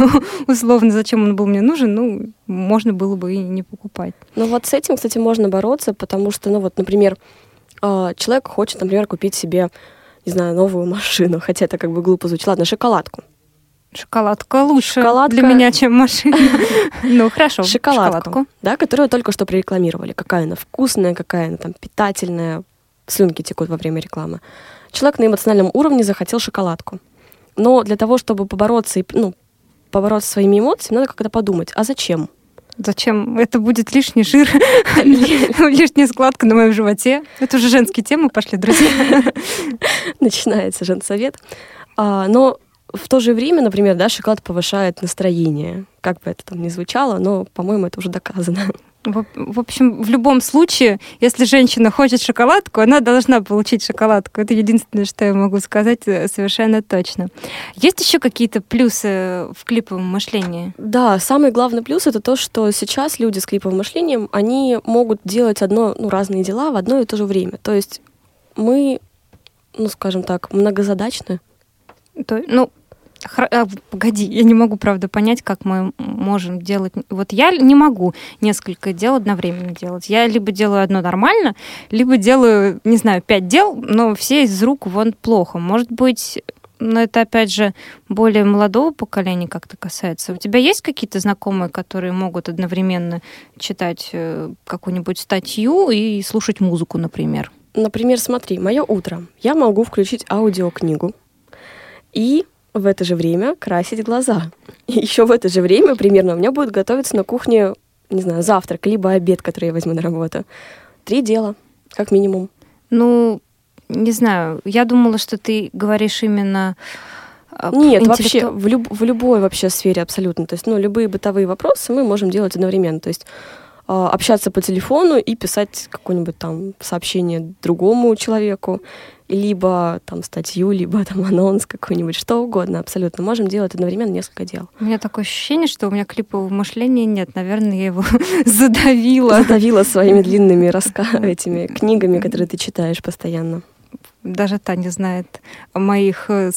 Условно, зачем он был мне нужен? Ну, можно было бы и не покупать. Ну вот с этим, кстати, можно бороться, потому что, ну вот, например, э, человек хочет, например, купить себе, не знаю, новую машину, хотя это как бы глупо звучит. Ладно, шоколадку. Шоколадка лучше Шоколадка- для меня, чем машина. Ну, хорошо, Шоколадку, да, которую только что прорекламировали. Какая она вкусная, какая она там питательная. Слюнки текут во время рекламы. Человек на эмоциональном уровне захотел шоколадку. Но для того, чтобы побороться и, ну, побороться своими эмоциями, надо как-то подумать, а зачем? Зачем? Это будет лишний жир, лишняя складка на моем животе. Это уже женские темы пошли, друзья. Начинается женсовет. А, но в то же время, например, да, шоколад повышает настроение. Как бы это там ни звучало, но, по-моему, это уже доказано. В, общем, в любом случае, если женщина хочет шоколадку, она должна получить шоколадку. Это единственное, что я могу сказать э, совершенно точно. Есть еще какие-то плюсы в клиповом мышлении? Да, самый главный плюс это то, что сейчас люди с клиповым мышлением, они могут делать одно, ну, разные дела в одно и то же время. То есть мы, ну, скажем так, многозадачны. То, ну, хра- а, погоди, я не могу, правда, понять, как мы можем делать. Вот я не могу несколько дел одновременно делать. Я либо делаю одно нормально, либо делаю, не знаю, пять дел, но все из рук вон плохо. Может быть, но это, опять же, более молодого поколения как-то касается. У тебя есть какие-то знакомые, которые могут одновременно читать э, какую-нибудь статью и слушать музыку, например? Например, смотри, мое утро. Я могу включить аудиокнигу и в это же время красить глаза. И еще в это же время примерно у меня будет готовиться на кухне, не знаю, завтрак, либо обед, который я возьму на работу. Три дела, как минимум. Ну, не знаю, я думала, что ты говоришь именно... об Нет, интеллекту- вообще в, люб- в любой вообще сфере абсолютно. То есть, ну, любые бытовые вопросы мы можем делать одновременно. То есть а, общаться по телефону и писать какое-нибудь там сообщение другому человеку, либо там статью, либо там анонс какой-нибудь, что угодно абсолютно. Можем делать одновременно несколько дел. У меня такое ощущение, что у меня клипового мышления нет. Наверное, я его задавила. Задавила своими длинными раска... этими книгами, которые ты читаешь постоянно. Даже Таня знает о моих э,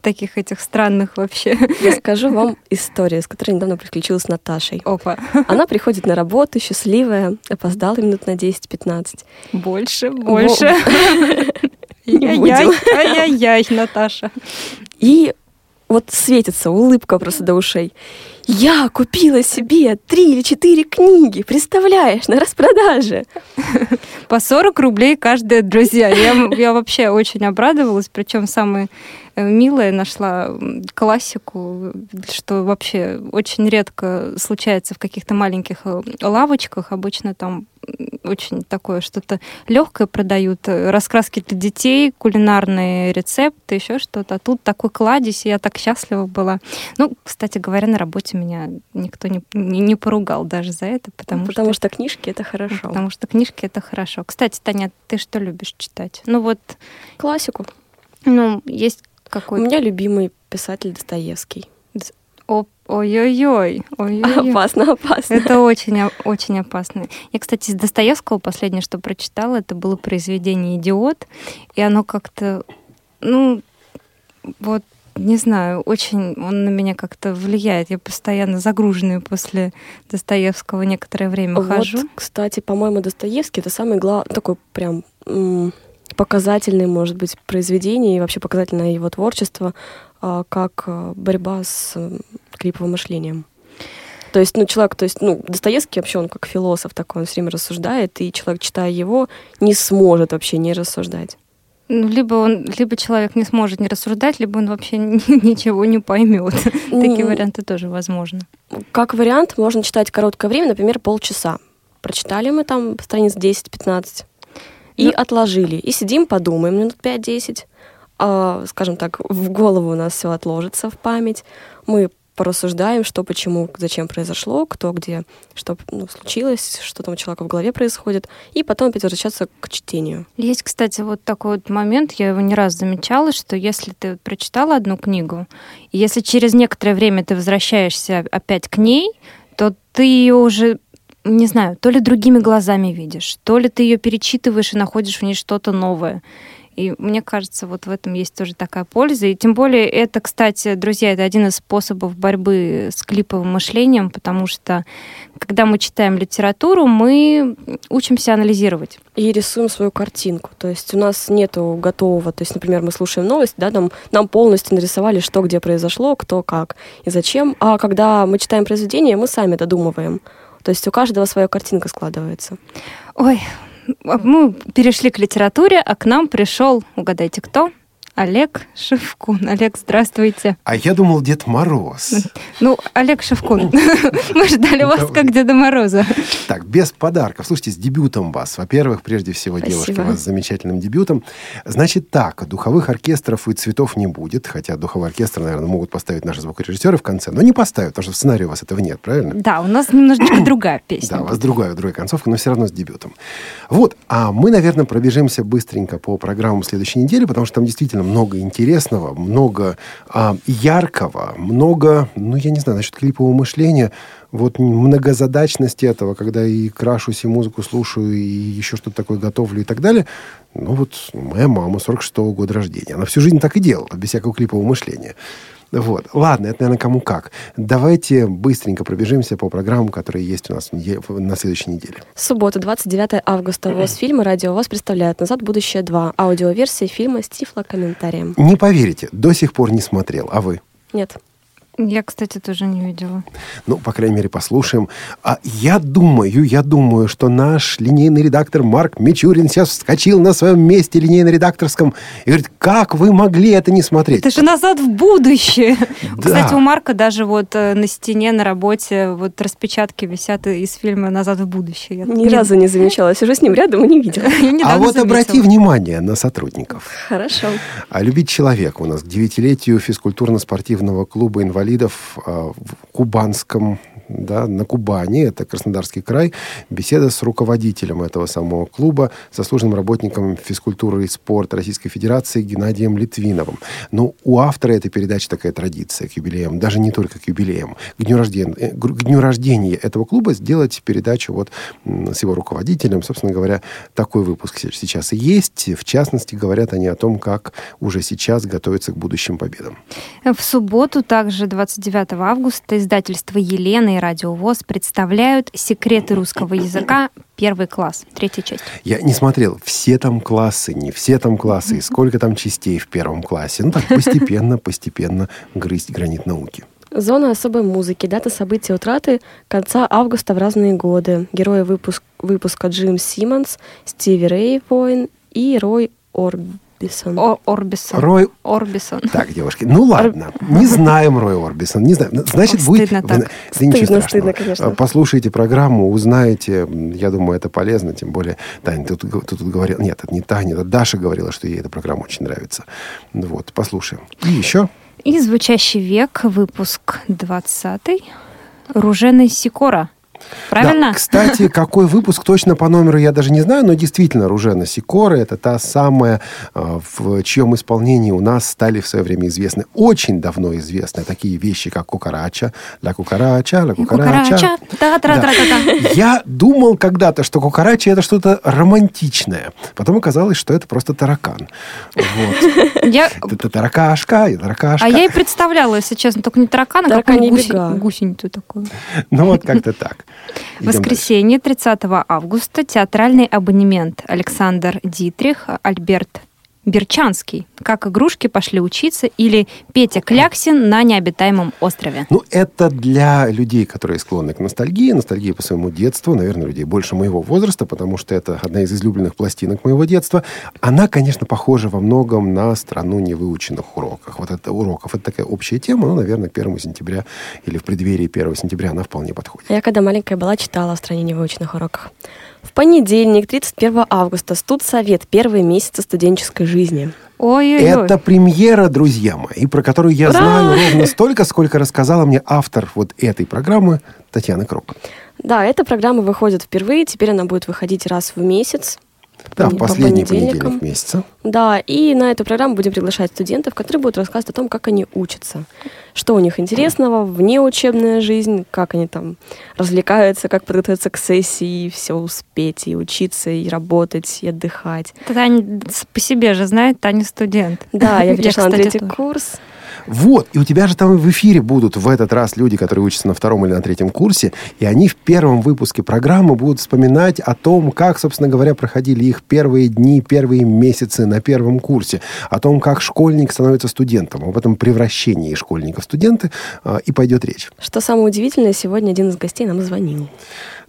таких этих странных вообще. Расскажу вам историю, с которой недавно приключилась с Наташей. Опа. Она приходит на работу, счастливая, опоздала минут на 10-15. Больше, больше. Не будем. ай-яй-яй, Наташа. И вот светится улыбка просто до ушей. Я купила себе три или четыре книги, представляешь, на распродаже. По 40 рублей каждая, друзья. Я, я вообще очень обрадовалась, причем самое э, милое нашла классику, что вообще очень редко случается в каких-то маленьких э, лавочках. Обычно там очень такое что-то легкое продают, э, раскраски для детей, кулинарные рецепты, еще что-то. А тут такой кладезь, и я так счастлива была. Ну, кстати говоря, на работе меня никто не, не, не поругал даже за это, потому, Потому что что книжки это хорошо. Потому что книжки это хорошо. Кстати, Таня, ты что любишь читать? Ну вот, Классику. ну, есть У какой-то... меня любимый писатель Достоевский. Ой-ой-ой. Опасно, опасно. Это очень, очень опасно. Я, кстати, из Достоевского последнее, что прочитала, это было произведение «Идиот», и оно как-то, ну, вот, не знаю, очень он на меня как-то влияет. Я постоянно загруженная после Достоевского некоторое время Вот, хожу. кстати, по-моему, Достоевский это самый главный, такой прям м, показательный, может быть, произведение и вообще показательное его творчество, а, как а, борьба с клиповым мышлением. То есть, ну, человек, то есть, ну, Достоевский вообще, он как философ такой, он все время рассуждает, и человек, читая его, не сможет вообще не рассуждать. Ну, либо он, либо человек не сможет не рассуждать, либо он вообще ни- ничего не поймет. Такие М, варианты тоже возможны. Как вариант, можно читать короткое время, например, полчаса. Прочитали мы там страниц 10-15 и Ну- отложили. И сидим, подумаем минут 5-10. А, скажем так, в голову у нас все отложится в память. Мы порассуждаем, что, почему, зачем произошло, кто где, что ну, случилось, что там у человека в голове происходит, и потом опять возвращаться к чтению. Есть, кстати, вот такой вот момент, я его не раз замечала, что если ты прочитала одну книгу, и если через некоторое время ты возвращаешься опять к ней, то ты ее уже не знаю, то ли другими глазами видишь, то ли ты ее перечитываешь и находишь в ней что-то новое. И мне кажется, вот в этом есть тоже такая польза. И тем более это, кстати, друзья, это один из способов борьбы с клиповым мышлением, потому что когда мы читаем литературу, мы учимся анализировать. и рисуем свою картинку. То есть у нас нету готового, то есть, например, мы слушаем новость, да, нам, нам полностью нарисовали, что где произошло, кто как и зачем. А когда мы читаем произведение, мы сами додумываем. То есть у каждого своя картинка складывается. Ой, а мы перешли к литературе, а к нам пришел, угадайте кто? Олег Шевкун. Олег, здравствуйте. А я думал, Дед Мороз. Ну, Олег Шевкун, мы ждали вас как Деда Мороза. Так, без подарков. Слушайте, с дебютом вас. Во-первых, прежде всего, Спасибо. девушки, вас с замечательным дебютом. Значит так, духовых оркестров и цветов не будет, хотя духовой оркестр, наверное, могут поставить наши звукорежиссеры в конце, но не поставят, потому что в сценарии у вас этого нет, правильно? Да, у нас немножечко другая песня. Да, у вас другая, другая концовка, но все равно с дебютом. Вот, а мы, наверное, пробежимся быстренько по программам следующей недели, потому что там действительно много интересного, много а, яркого, много, ну, я не знаю, насчет клипового мышления, вот многозадачности этого, когда и крашусь, и музыку слушаю, и еще что-то такое готовлю и так далее. Ну, вот моя мама 46-го года рождения. Она всю жизнь так и делала, без всякого клипового мышления. Вот. Ладно, это, наверное, кому как. Давайте быстренько пробежимся по программам, которые есть у нас на следующей неделе. Суббота, 29 августа. ВОЗ фильмы «Радио ВОЗ» представляют «Назад будущее 2». Аудиоверсия фильма с тифлокомментарием. Не поверите, до сих пор не смотрел. А вы? Нет. Я, кстати, тоже не видела. Ну, по крайней мере, послушаем. А я думаю, я думаю, что наш линейный редактор Марк Мичурин сейчас вскочил на своем месте линейно-редакторском и говорит, как вы могли это не смотреть? Это же назад в будущее. Да. Кстати, у Марка даже вот э, на стене на работе вот распечатки висят из фильма «Назад в будущее». Я Ни не- разу не замечала. Сижу с ним рядом и не видела. А вот заметила. обрати внимание на сотрудников. Хорошо. А любить человека у нас к девятилетию физкультурно-спортивного клуба инвалидов а, в Кубанском, да, на Кубани, это Краснодарский край, беседа с руководителем этого самого клуба, заслуженным работником физкультуры и спорта Российской Федерации Геннадием Литвиновым. Ну, у автора этой передачи такая традиция к юбилеям, даже не только к юбилеям, к дню рождения, э, к дню рождения этого клуба сделать передачу вот с его руководителем. Собственно говоря, такой выпуск се- сейчас и есть. В частности, говорят они о том, как уже сейчас готовятся к будущим победам. В субботу, также 29 августа, издательство «Елена» и «Радио ВОЗ» представляют «Секреты русского языка. Первый класс». Третья часть. Я не смотрел, все там классы, не все там классы, и сколько там частей в первом классе. Ну так, постепенно, постепенно грызть гранит науки. Зона особой музыки. Дата события утраты конца августа в разные годы. Герои выпуск- выпуска Джим Симмонс, Стиви Рэй Воин и Рой Орбисон. О, Орбисон. Рой Орбисон. Так, девушки, ну ладно, не знаем Рой Орбисон, не знаем. Значит, Ой, будет... стыдно вы так. Да ничего Стыдно, страшного. стыдно, конечно. Послушайте программу, узнаете. Я думаю, это полезно, тем более... Таня, тут, ты тут говорила... Нет, это не Таня, это Даша говорила, что ей эта программа очень нравится. Вот, послушаем. И еще... И «Звучащий век», выпуск 20 Руженый Сикора. Правильно? Да, кстати, какой выпуск точно по номеру я даже не знаю, но действительно Ружена Сикора это та самая, э, в чьем исполнении у нас стали в свое время известны, очень давно известны такие вещи, как кукарача, ля кукарача, ля кукарача. Кукарача. Та-та-та-та-та. Я думал когда-то, что кукарача это что-то романтичное. Потом оказалось, что это просто таракан. Это таракашка, и таракашка. А я и представляла, если честно, только не таракана, а какую-нибудь гусеницу такую. Ну вот как-то так. Идем Воскресенье, 30 августа, театральный абонемент. Александр Дитрих, Альберт Берчанский. Как игрушки пошли учиться или Петя Кляксин на необитаемом острове. Ну, это для людей, которые склонны к ностальгии, ностальгии по своему детству, наверное, людей больше моего возраста, потому что это одна из излюбленных пластинок моего детства. Она, конечно, похожа во многом на страну невыученных уроков. Вот это уроков. Это такая общая тема, ну, наверное, к 1 сентября или в преддверии 1 сентября она вполне подходит. Я когда маленькая была, читала в стране невыученных уроках. В понедельник, 31 августа, студсовет. Первые месяцы студенческой жизни. Ой-ой-ой. Это премьера, друзья мои, про которую я Ура! знаю ровно столько, сколько рассказала мне автор вот этой программы Татьяна Крок. Да, эта программа выходит впервые. Теперь она будет выходить раз в месяц. Да, в По последний понедельникам. понедельник месяца. Да, и на эту программу будем приглашать студентов, которые будут рассказывать о том, как они учатся, что у них интересного, внеучебная жизнь, как они там развлекаются, как подготовиться к сессии, все успеть, и учиться, и работать, и отдыхать. Таня по себе же знает, Таня студент. Да, я перешла на третий курс. Вот, и у тебя же там в эфире будут в этот раз люди, которые учатся на втором или на третьем курсе, и они в первом выпуске программы будут вспоминать о том, как, собственно говоря, проходили их первые дни, первые месяцы на первом курсе, о том, как школьник становится студентом, об этом превращении школьника в студенты, а, и пойдет речь. Что самое удивительное, сегодня один из гостей нам звонил.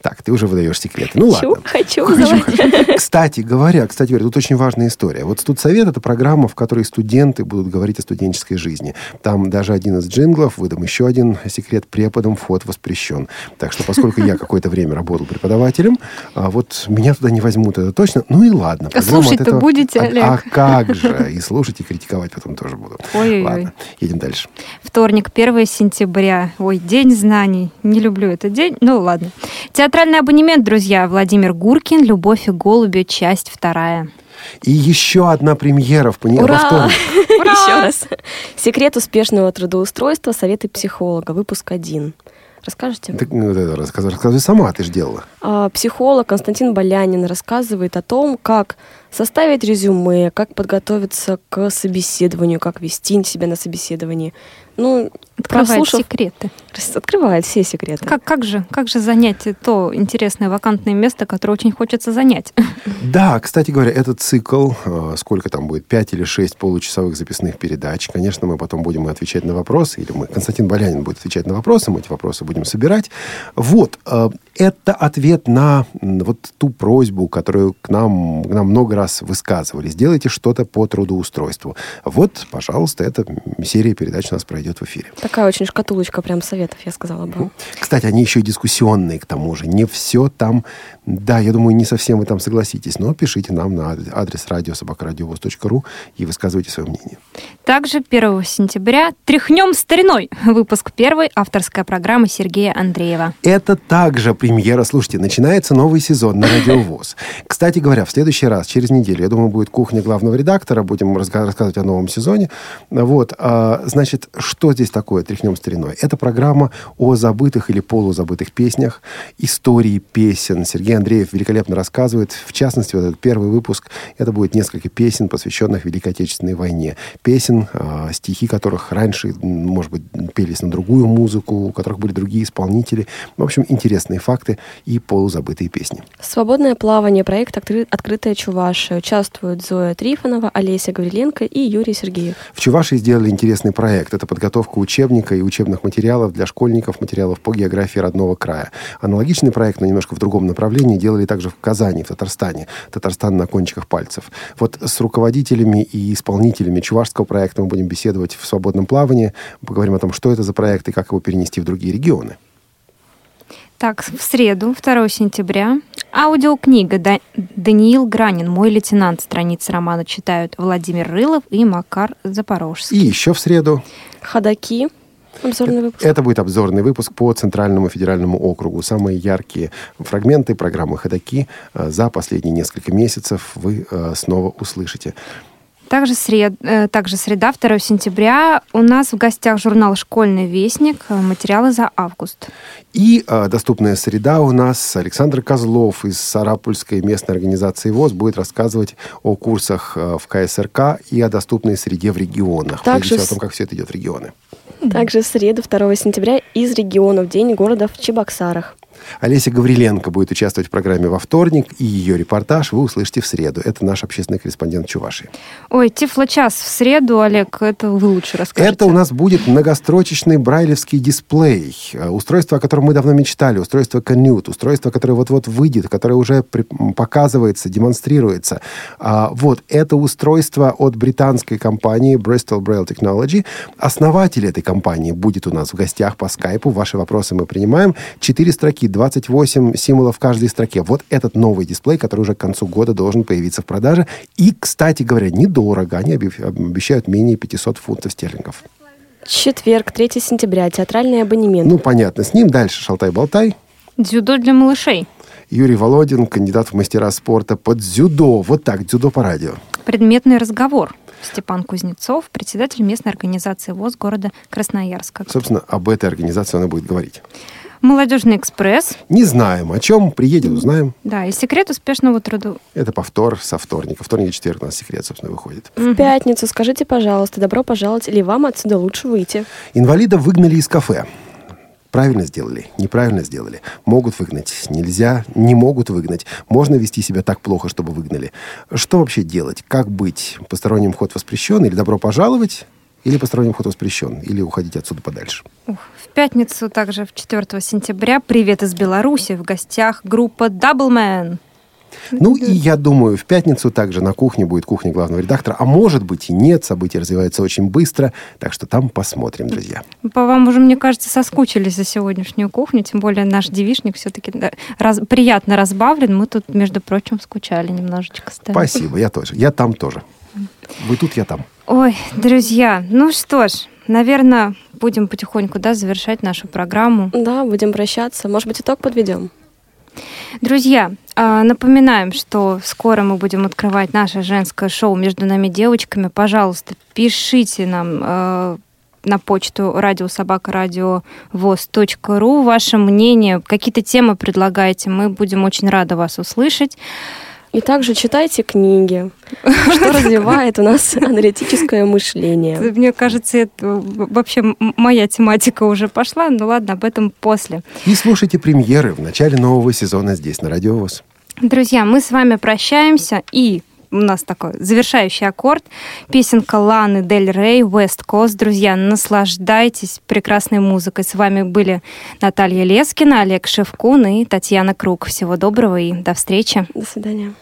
Так, ты уже выдаешь секреты. Ну хочу, ладно. хочу, Хочу, хочу. Кстати говоря, кстати говоря, тут очень важная история. Вот «Студсовет» — это программа, в которой студенты будут говорить о студенческой жизни. Там даже один из джинглов, выдам еще один секрет, преподом вход воспрещен. Так что, поскольку я какое-то время работал преподавателем, а вот меня туда не возьмут, это точно. Ну и ладно. А слушать-то будете, а, Олег? а как же? И слушать, и критиковать потом тоже буду. Ой-ой-ой. Ладно, едем дальше. Вторник, 1 сентября. Ой, день знаний. Не люблю этот день. Ну, ладно. Театральный абонемент, друзья. Владимир Гуркин, «Любовь и голуби», часть вторая. И еще одна премьера в понедельник. Ура! вторник. Еще раз. Секрет успешного трудоустройства. Советы психолога. Выпуск один. Расскажете? Так, ну, это рассказывай, рассказывай сама, ты же делала. А, Психолог Константин Болянин рассказывает о том, как составить резюме, как подготовиться к собеседованию, как вести себя на собеседовании. Ну, Открывает прослушав, секреты. открывает все секреты. Как, как, же, как же занять то интересное вакантное место, которое очень хочется занять? Да, кстати говоря, этот цикл, э, сколько там будет, 5 или 6 получасовых записных передач. Конечно, мы потом будем отвечать на вопросы, или мы, Константин Болянин будет отвечать на вопросы, мы эти вопросы будем собирать. Вот, э, это ответ на вот ту просьбу, которую к нам, к нам много раз высказывали. Сделайте что-то по трудоустройству. Вот, пожалуйста, эта серия передач у нас пройдет в эфире. Такая очень шкатулочка прям советов, я сказала бы. Кстати, они еще и дискуссионные, к тому же. Не все там... Да, я думаю, не совсем вы там согласитесь, но пишите нам на адрес, радиособакарадиовоз.ру и высказывайте свое мнение. Также 1 сентября «Тряхнем стариной». Выпуск первый, авторская программа Сергея Андреева. Это также премьера. Слушайте, начинается новый сезон на Радиовоз. Кстати говоря, в следующий раз, через неделю, я думаю, будет кухня главного редактора. Будем рассказывать о новом сезоне. Вот. а, значит, что здесь такое «Тряхнем стариной»? Это программа о забытых или полузабытых песнях, истории песен. Сергей Андреев великолепно рассказывает. В частности, вот этот первый выпуск, это будет несколько песен, посвященных Великой Отечественной войне. Песен, а, стихи которых раньше, может быть, пелись на другую музыку, у которых были другие исполнители. В общем, интересные факты и полузабытые песни. Свободное плавание. Проект «Откры- «Открытая Чувашия». Участвуют Зоя Трифонова, Олеся Гавриленко и Юрий Сергеев. В Чувашии сделали интересный проект. Это подготовка учебника и учебных материалов для школьников, материалов по географии родного края. Аналогичный проект, но немножко в другом направлении, делали также в Казани, в Татарстане. Татарстан на кончиках пальцев. Вот с руководителями и исполнителями чувашского проекта мы будем беседовать в свободном плавании. Поговорим о том, что это за проект и как его перенести в другие регионы. Так, в среду, 2 сентября, аудиокнига Да- Даниил Гранин «Мой лейтенант». Страницы романа читают Владимир Рылов и Макар И Запорожский. еще в среду Ходаки. Обзорный выпуск. Это будет обзорный выпуск по Центральному федеральному округу. Самые яркие фрагменты программы «Ходоки» э, за последние несколько месяцев вы э, снова услышите. Также, сред... э, также среда, 2 сентября. У нас в гостях журнал «Школьный вестник». э, Материалы за август. И э, доступная среда у нас Александр Козлов из Сарапульской местной организации ВОЗ будет рассказывать о курсах э, в КСРК и о доступной среде в регионах. Также Прежде всего с- о том, как все это идет в регионы. Также в среду, 2 сентября, из регионов День города в Чебоксарах. Олеся Гавриленко будет участвовать в программе во вторник, и ее репортаж вы услышите в среду. Это наш общественный корреспондент Чувашии. Ой, Тифлочас в среду, Олег, это вы лучше расскажете. Это у нас будет многострочечный брайлевский дисплей. Э, Устройство, о котором мы давно мечтали. Устройство Canute. Устройство, которое вот-вот выйдет, которое уже показывается, демонстрируется. А, вот, это устройство от британской компании Bristol Braille Technology. Основатель этой компании будет у нас в гостях по скайпу. Ваши вопросы мы принимаем. Четыре строки, 28 символов в каждой строке. Вот этот новый дисплей, который уже к концу года должен появиться в продаже. И, кстати говоря, недорого. Они обе- обещают менее 500 фунтов стерлингов. Четверг, 3 сентября, театральный абонемент. Ну, понятно, с ним дальше шалтай-болтай. Дзюдо для малышей. Юрий Володин, кандидат в мастера спорта под дзюдо. Вот так, дзюдо по радио. Предметный разговор. Степан Кузнецов, председатель местной организации ВОЗ города Красноярска. Собственно, об этой организации он и будет говорить. Молодежный экспресс. Не знаем, о чем. Приедет, узнаем. Да, и секрет успешного труда. Это повтор со вторника. Вторник и четверг у нас секрет, собственно, выходит. В пятницу скажите, пожалуйста, добро пожаловать, или вам отсюда лучше выйти? Инвалидов выгнали из кафе. Правильно сделали, неправильно сделали. Могут выгнать, нельзя, не могут выгнать. Можно вести себя так плохо, чтобы выгнали. Что вообще делать? Как быть? Посторонним вход воспрещен или добро пожаловать? Или посторонним вход воспрещен? Или уходить отсюда подальше? Ух, В пятницу, также в 4 сентября, привет из Беларуси. В гостях группа Double Man. Ну и я думаю, в пятницу также на кухне будет кухня главного редактора. А может быть и нет, события развиваются очень быстро. Так что там посмотрим, друзья. По вам уже, мне кажется, соскучились за сегодняшнюю кухню, тем более наш девишник все-таки приятно разбавлен. Мы тут, между прочим, скучали немножечко. с тобой. Спасибо, я тоже. Я там тоже. Вы тут, я там. Ой, друзья, ну что ж, наверное, будем потихоньку да, завершать нашу программу. Да, будем прощаться. Может быть, итог подведем? Друзья, а, напоминаем, что скоро мы будем открывать наше женское шоу «Между нами девочками». Пожалуйста, пишите нам э, на почту радиособакарадиовоз.ру ваше мнение, какие-то темы предлагайте. Мы будем очень рады вас услышать. И также читайте книги, что развивает у нас аналитическое мышление. Мне кажется, это вообще м- моя тематика уже пошла. Ну ладно, об этом после. И слушайте премьеры в начале нового сезона здесь, на Радио ВОЗ. Друзья, мы с вами прощаемся и у нас такой завершающий аккорд. Песенка Ланы Дель Рей West Coast. Друзья, наслаждайтесь прекрасной музыкой. С вами были Наталья Лескина, Олег Шевкун и Татьяна Круг. Всего доброго и до встречи. До свидания.